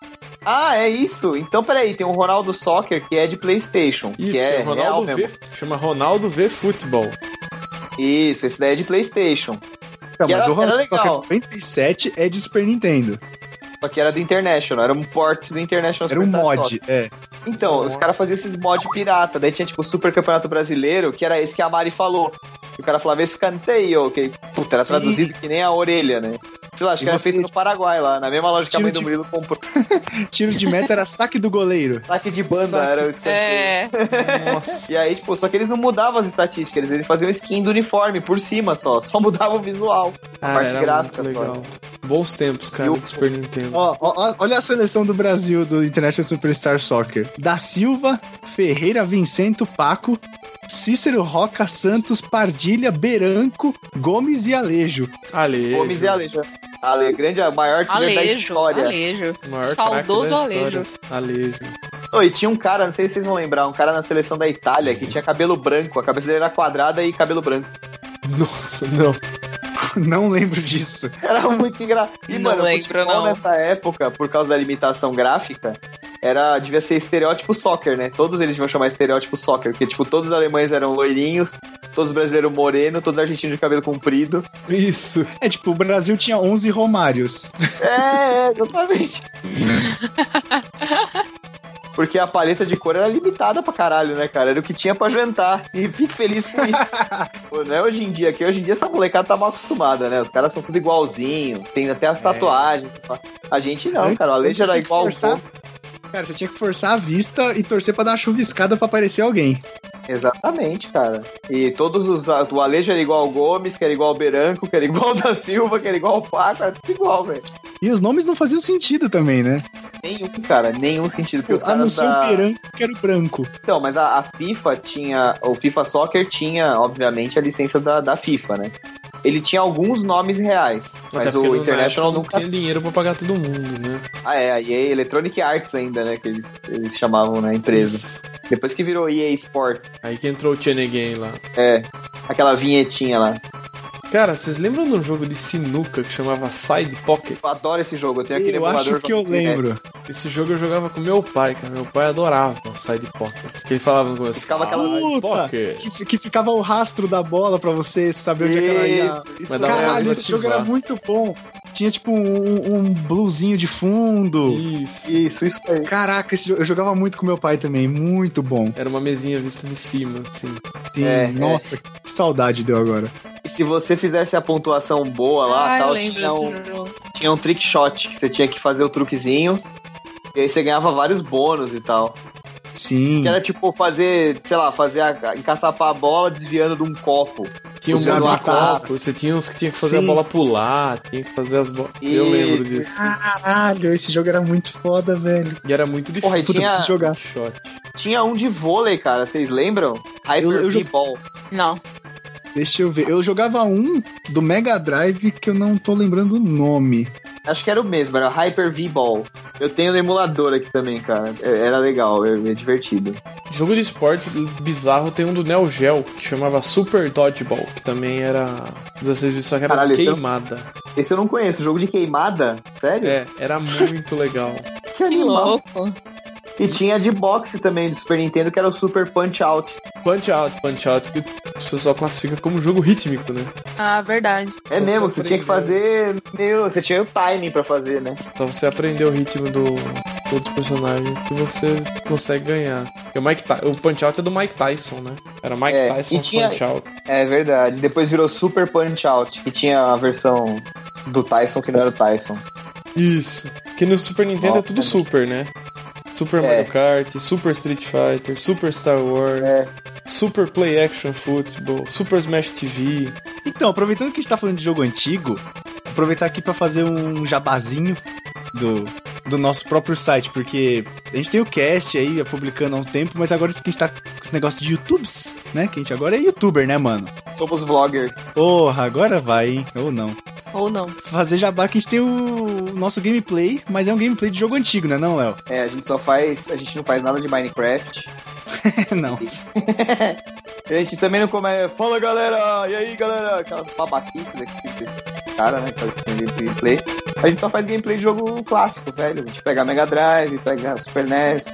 D: Ah, é isso? Então peraí, tem o Ronaldo Soccer que é de PlayStation.
E: Isso,
D: que é
E: é Ronaldo. V. Chama Ronaldo V Futebol.
D: Isso, esse daí é de PlayStation.
B: Não, mas
D: era-
B: o
D: era legal.
B: Soccer 97 é de Super Nintendo.
D: Só que era do International, era um port do International
B: Era um mod,
D: Soccer.
B: é.
D: Então, os
E: Nossa.
D: caras faziam esses mod pirata. Daí tinha, tipo, o Super Campeonato Brasileiro, que era esse que a Mari falou. E o cara falava escanteio, que, puta, era
B: Sim.
D: traduzido que nem a orelha, né? Sei lá, acho
B: E
D: que era feito no Paraguai lá, na mesma loja que a mãe do
B: de-
D: Murilo comprou. [LAUGHS]
B: Tiro de meta era saque do goleiro.
D: Saque de banda
E: Saque.
D: era o escanteio.
C: É.
E: Nossa.
D: E aí, tipo, só que eles não mudavam as estatísticas, eles, eles faziam skin do uniforme por cima só, só mudava o visual. A
E: Cara,
D: parte
E: era
D: gráfica
E: muito
D: só.
E: legal. Bons tempos, cara, do Super Nintendo.
B: Ó, ó, ó, olha a seleção do Brasil do International Superstar Soccer. Da Silva, Ferreira, Vincento, Paco, Cícero, Roca, Santos, Pardilha, Beranco, Gomes e Alejo.
E: Alejo.
D: Gomes e Alejo. Ale, grande, a maior artilheiro da história.
C: Alejo.
E: o maior
C: Saudoso Alejo.
E: história. Alejo.
D: Oh, e tinha um cara, não sei se vocês vão lembrar, um cara na seleção da Itália que tinha cabelo branco, a cabeça dele era quadrada e cabelo branco.
E: Nossa, não. [LAUGHS]
B: Não lembro disso.
D: Era muito engraçado. E,
C: Não
D: mano,
C: lembro, não.
D: nessa época, por causa da limitação gráfica, era, devia ser estereótipo soccer, né? Todos eles deviam chamar estereótipo soccer, porque, tipo, todos os alemães eram loirinhos, todos os brasileiros moreno, todos os argentinos de cabelo comprido.
E: Isso.
B: É tipo, o Brasil tinha 11 Romários.
D: É, é, exatamente. Porque a paleta de cor era limitada pra caralho, né, cara? Era o que tinha pra jantar. E fique feliz com isso. [LAUGHS] Pô, não é hoje em dia, que hoje em dia essa molecada tá mal acostumada, né? Os caras são tudo igualzinho, tem até as tatuagens. A gente não,
B: Antes-
D: cara.
B: Antes
D: Alejo era igual.
B: forçar- Cara, você tinha que forçar a vista e torcer pra dar uma chuviscada pra aparecer alguém.
D: Exatamente, cara. E todos os. O Alejo era igual ao Gomes, que era igual ao Beranco, que era igual ao da Silva, que era igual ao Paco, era tudo igual, velho.
B: E os nomes não faziam sentido também, né?
D: Nenhum, cara, nenhum sentido. Porque
B: A não ser
D: da...
B: o Beranco, que era o branco.
D: Então, mas a, a FIFA tinha. O FIFA Soccer tinha, obviamente, a licença da, da FIFA, né? Ele tinha alguns nomes reais, mas o
E: na
D: International
E: época
D: nunca.
E: não tinha dinheiro pra pagar todo mundo, né?
D: Ah, é, a EA Electronic Arts ainda, né? Que eles, eles chamavam na empresa.
E: Isso.
D: Depois que virou EA Sports.
E: Aí que entrou o Chene Game lá.
D: É. Aquela vinhetinha lá.
E: Cara, vocês lembram de um jogo de sinuca que chamava Side Pocket?
D: Eu adoro esse jogo. Eu tenho aquele
B: Eu
D: emulador
B: acho que eu lembro.
E: Esse jogo eu jogava com meu pai, cara. Meu pai adorava Side Pocket. Que ele falava no começo.
D: Ficava aquela-
E: Side Pocket.
B: Que, que ficava o rastro da bola pra você saber onde é que ela ia.
D: Isso, isso
E: pra
B: Caralho, esse jogo era muito bom. Tinha tipo um, um bluesinho de fundo.
E: Isso.
D: Isso, isso aí.
B: Caraca, esse jogo, eu jogava muito com meu pai também. Muito bom.
E: Era uma mesinha vista de cima, assim.
B: Sim,
D: É,
B: nossa, que saudade deu agora.
D: E se você fizesse a pontuação boa lá,
C: ah,
D: tal, tinha um, tinha um trick shot, que você tinha que fazer o truquezinho. E aí você ganhava vários bônus e tal.
B: Sim.
D: Que era tipo fazer, sei lá, fazer a, encaçapar a bola desviando de um copo.
E: Tinha um copo, você tinha uns que tinha que fazer
B: Sim.
E: a bola pular, tinha que fazer as bolas. Eu lembro
D: Isso.
E: disso.
B: Caralho, esse jogo era muito foda, velho.
E: E era muito difícil.
D: Porra, e
B: Puta,
D: tinha,
B: jogar.
E: Shot.
D: tinha um de vôlei, cara, vocês lembram? Hyper
B: Eu- eu
D: V-Ball.
C: Não.
B: Deixa eu ver. Eu jogava um do Mega Drive que eu não tô lembrando o nome.
D: Acho que era o mesmo, era Hyper V-Ball. Eu tenho no emulador aqui também, cara. É- Era legal, é, é divertido.
E: Jogo de esporte bizarro tem um do Neo Geo que chamava Super Dodgeball, que também era 16 bits, só que era
D: Caralho, esse eu-
E: queimada.
D: Esse eu não conheço. Jogo de queimada? Sério?
E: É, era muito legal.
D: Que
C: Que
D: animal.
C: louco.
D: E tinha de boxe também do Super Nintendo, que era o Super Punch Out.
E: Punch Out, Punch Out, que o pessoal classifica como jogo rítmico, né?
C: Ah, verdade.
D: É
E: Só
D: mesmo,
E: você
D: tinha que fazer. Meu, você tinha o timing pra fazer, né?
E: Pra você aprender o ritmo do todos os personagens que você consegue ganhar. E o, Mike o Punch Out é do Mike Tyson, né? Era Mike
D: É,
E: Tyson
D: e tinha-
E: Punch Out.
D: É verdade. Depois virou Super Punch Out, que tinha a versão do Tyson que não era o Tyson.
E: Isso. Que no Super Nintendo é
D: Nossa,
E: tudo
D: né?
E: Super, né? Super
D: É.
E: Mario Kart, Super Street Fighter, Super Star Wars,
D: É.
E: Super Play Action Football, Super Smash TV.
B: Então, aproveitando que a gente tá falando de jogo antigo, aproveitar aqui pra fazer um jabazinho do, do nosso próprio site, porque a gente tem o cast aí publicando há um tempo, mas agora que a gente tá com esse negócio de YouTubes, né? Que a gente agora é youtuber, né, mano?
D: Somos vlogger.
B: Porra, agora vai, hein? Ou não.
C: Ou não.
B: Fazer jabá que a gente tem o nosso gameplay, mas é um gameplay de jogo antigo, né, não, Léo?
D: É, a gente só faz. A gente não faz nada de Minecraft. [LAUGHS]
B: não. [LAUGHS]
D: A gente também não come. Fala galera! E aí galera? Aquela babaquice daqui cara, né? Que faz gameplay. A gente só faz gameplay de jogo clássico, velho. A gente pega Mega Drive, pega Super NES.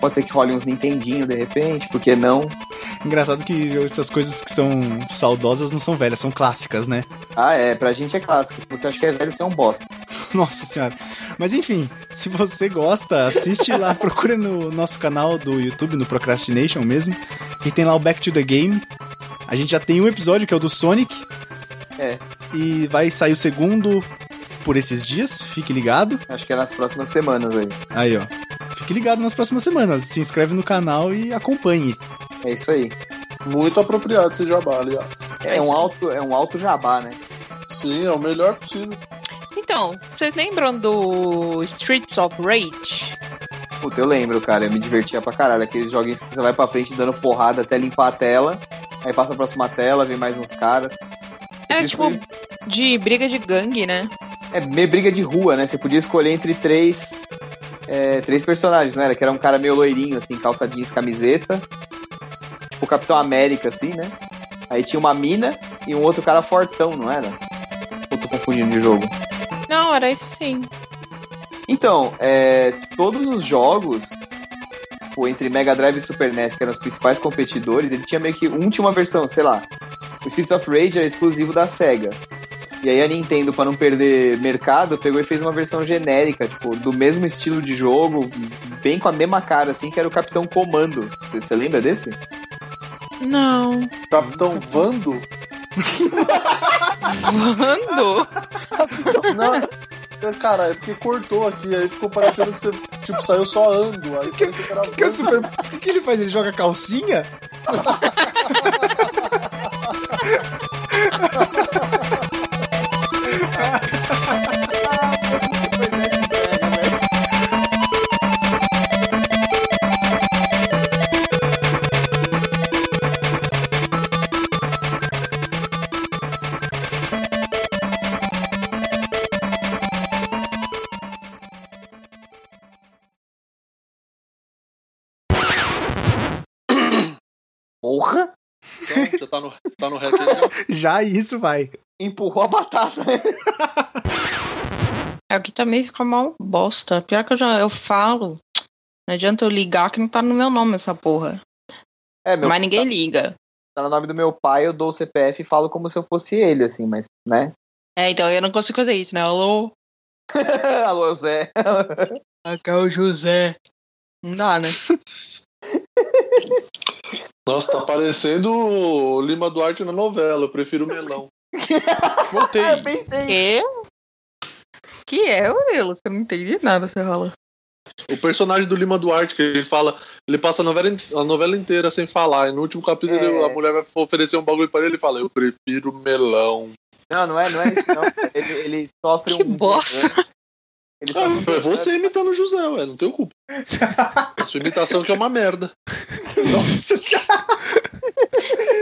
D: Pode ser que role uns Nintendinho de repente, por que não?
B: Engraçado que essas coisas que são saudosas não são velhas, são clássicas, né?
D: Ah, é, pra gente é clássico. Se você acha que é velho, você é um bosta. [LAUGHS]
B: Nossa senhora. Mas enfim, se você gosta, assiste lá, [LAUGHS] procura no nosso canal do YouTube, no Procrastination mesmo, que tem lá o Back to the Game. A gente já tem um episódio que é o do Sonic.
D: É.
B: E vai sair o segundo por esses dias, fique ligado.
D: Acho que é nas próximas semanas aí.
B: Aí, ó. Fique ligado nas próximas semanas. Se inscreve no canal e acompanhe.
D: É isso aí.
A: Muito apropriado esse jabá, aliás.
D: É,
C: isso
D: um alto, é um alto jabá, né?
A: Sim, é o melhor possível.
C: Então, vocês lembram do Streets of Rage?
D: Puta, eu lembro, cara. Eu me divertia pra caralho. Aqueles joguinhos que você vai pra frente dando porrada até limpar a tela. Aí passa a próxima tela, vem mais uns caras.
C: Era
D: Isso
C: tipo de briga de gangue, né?
D: É meio briga de rua, né? Você podia escolher entre três. É, três personagens, não era? Que era um cara meio loirinho, assim, calça jeans, camiseta. Tipo o Capitão América, assim, né? Aí tinha uma mina e um outro cara fortão, não era? Ou tô confundindo de jogo?
C: Não, era esse sim.
D: Então, é, todos os jogos, tipo, entre Mega Drive e Super NES, que eram os principais competidores, ele tinha meio que. Um tinha uma versão, sei lá. O Streets of Rage era exclusivo da SEGA. E aí a Nintendo, pra não perder mercado, pegou e fez uma versão genérica, tipo, do mesmo estilo de jogo, bem com a mesma cara, assim, que era o Capitão Comando. Você- lembra desse?
C: Não.
A: Capitão Vando?
C: Quando?
A: Não. é, Cara, é porque cortou aqui, aí ficou parecendo que você, tipo, saiu só ando. Aí
B: Que-
A: que era
B: O que, é
A: Vando.
B: super... o que, que ele faz? Ele joga calcinha? [LAUGHS]
A: já?
B: Já isso vai.
D: Empurrou a batata, né?
C: Aqui também fica mal bosta. Pior que eu já eu falo. Não adianta eu ligar que não tá no meu nome essa porra.
D: É, meu,
C: Mas ninguém liga.
D: tá no nome do meu pai, eu dou o CPF e falo como se eu fosse ele, assim, mas, né?
C: É, então eu não consigo fazer isso, né? Alô? [LAUGHS]
D: Alô, Zé.
C: Aqui é o José. Não dá, né? [LAUGHS]
A: Nossa, tá parecendo o Lima Duarte na novela. Eu prefiro melão. [LAUGHS]
E: Voltei.
D: eu pensei.
C: Que? Que é, Murilo? Você não entendi nada, você fala.
A: O personagem do Lima Duarte, que ele fala, ele passa a novela, in- a novela inteira sem falar. E no último capítulo
D: É.
A: a mulher vai oferecer um bagulho pra ele e ele fala, eu prefiro melão.
D: Não, não é, não é isso, não. Ele, ele sofre
C: Que
D: um.
C: bosta.
D: Ele
A: Ah,
D: um
A: é você imitando o José, ué, não tenho culpa. A [LAUGHS] sua imitação que é uma merda.
E: Nossa senhora. [LAUGHS]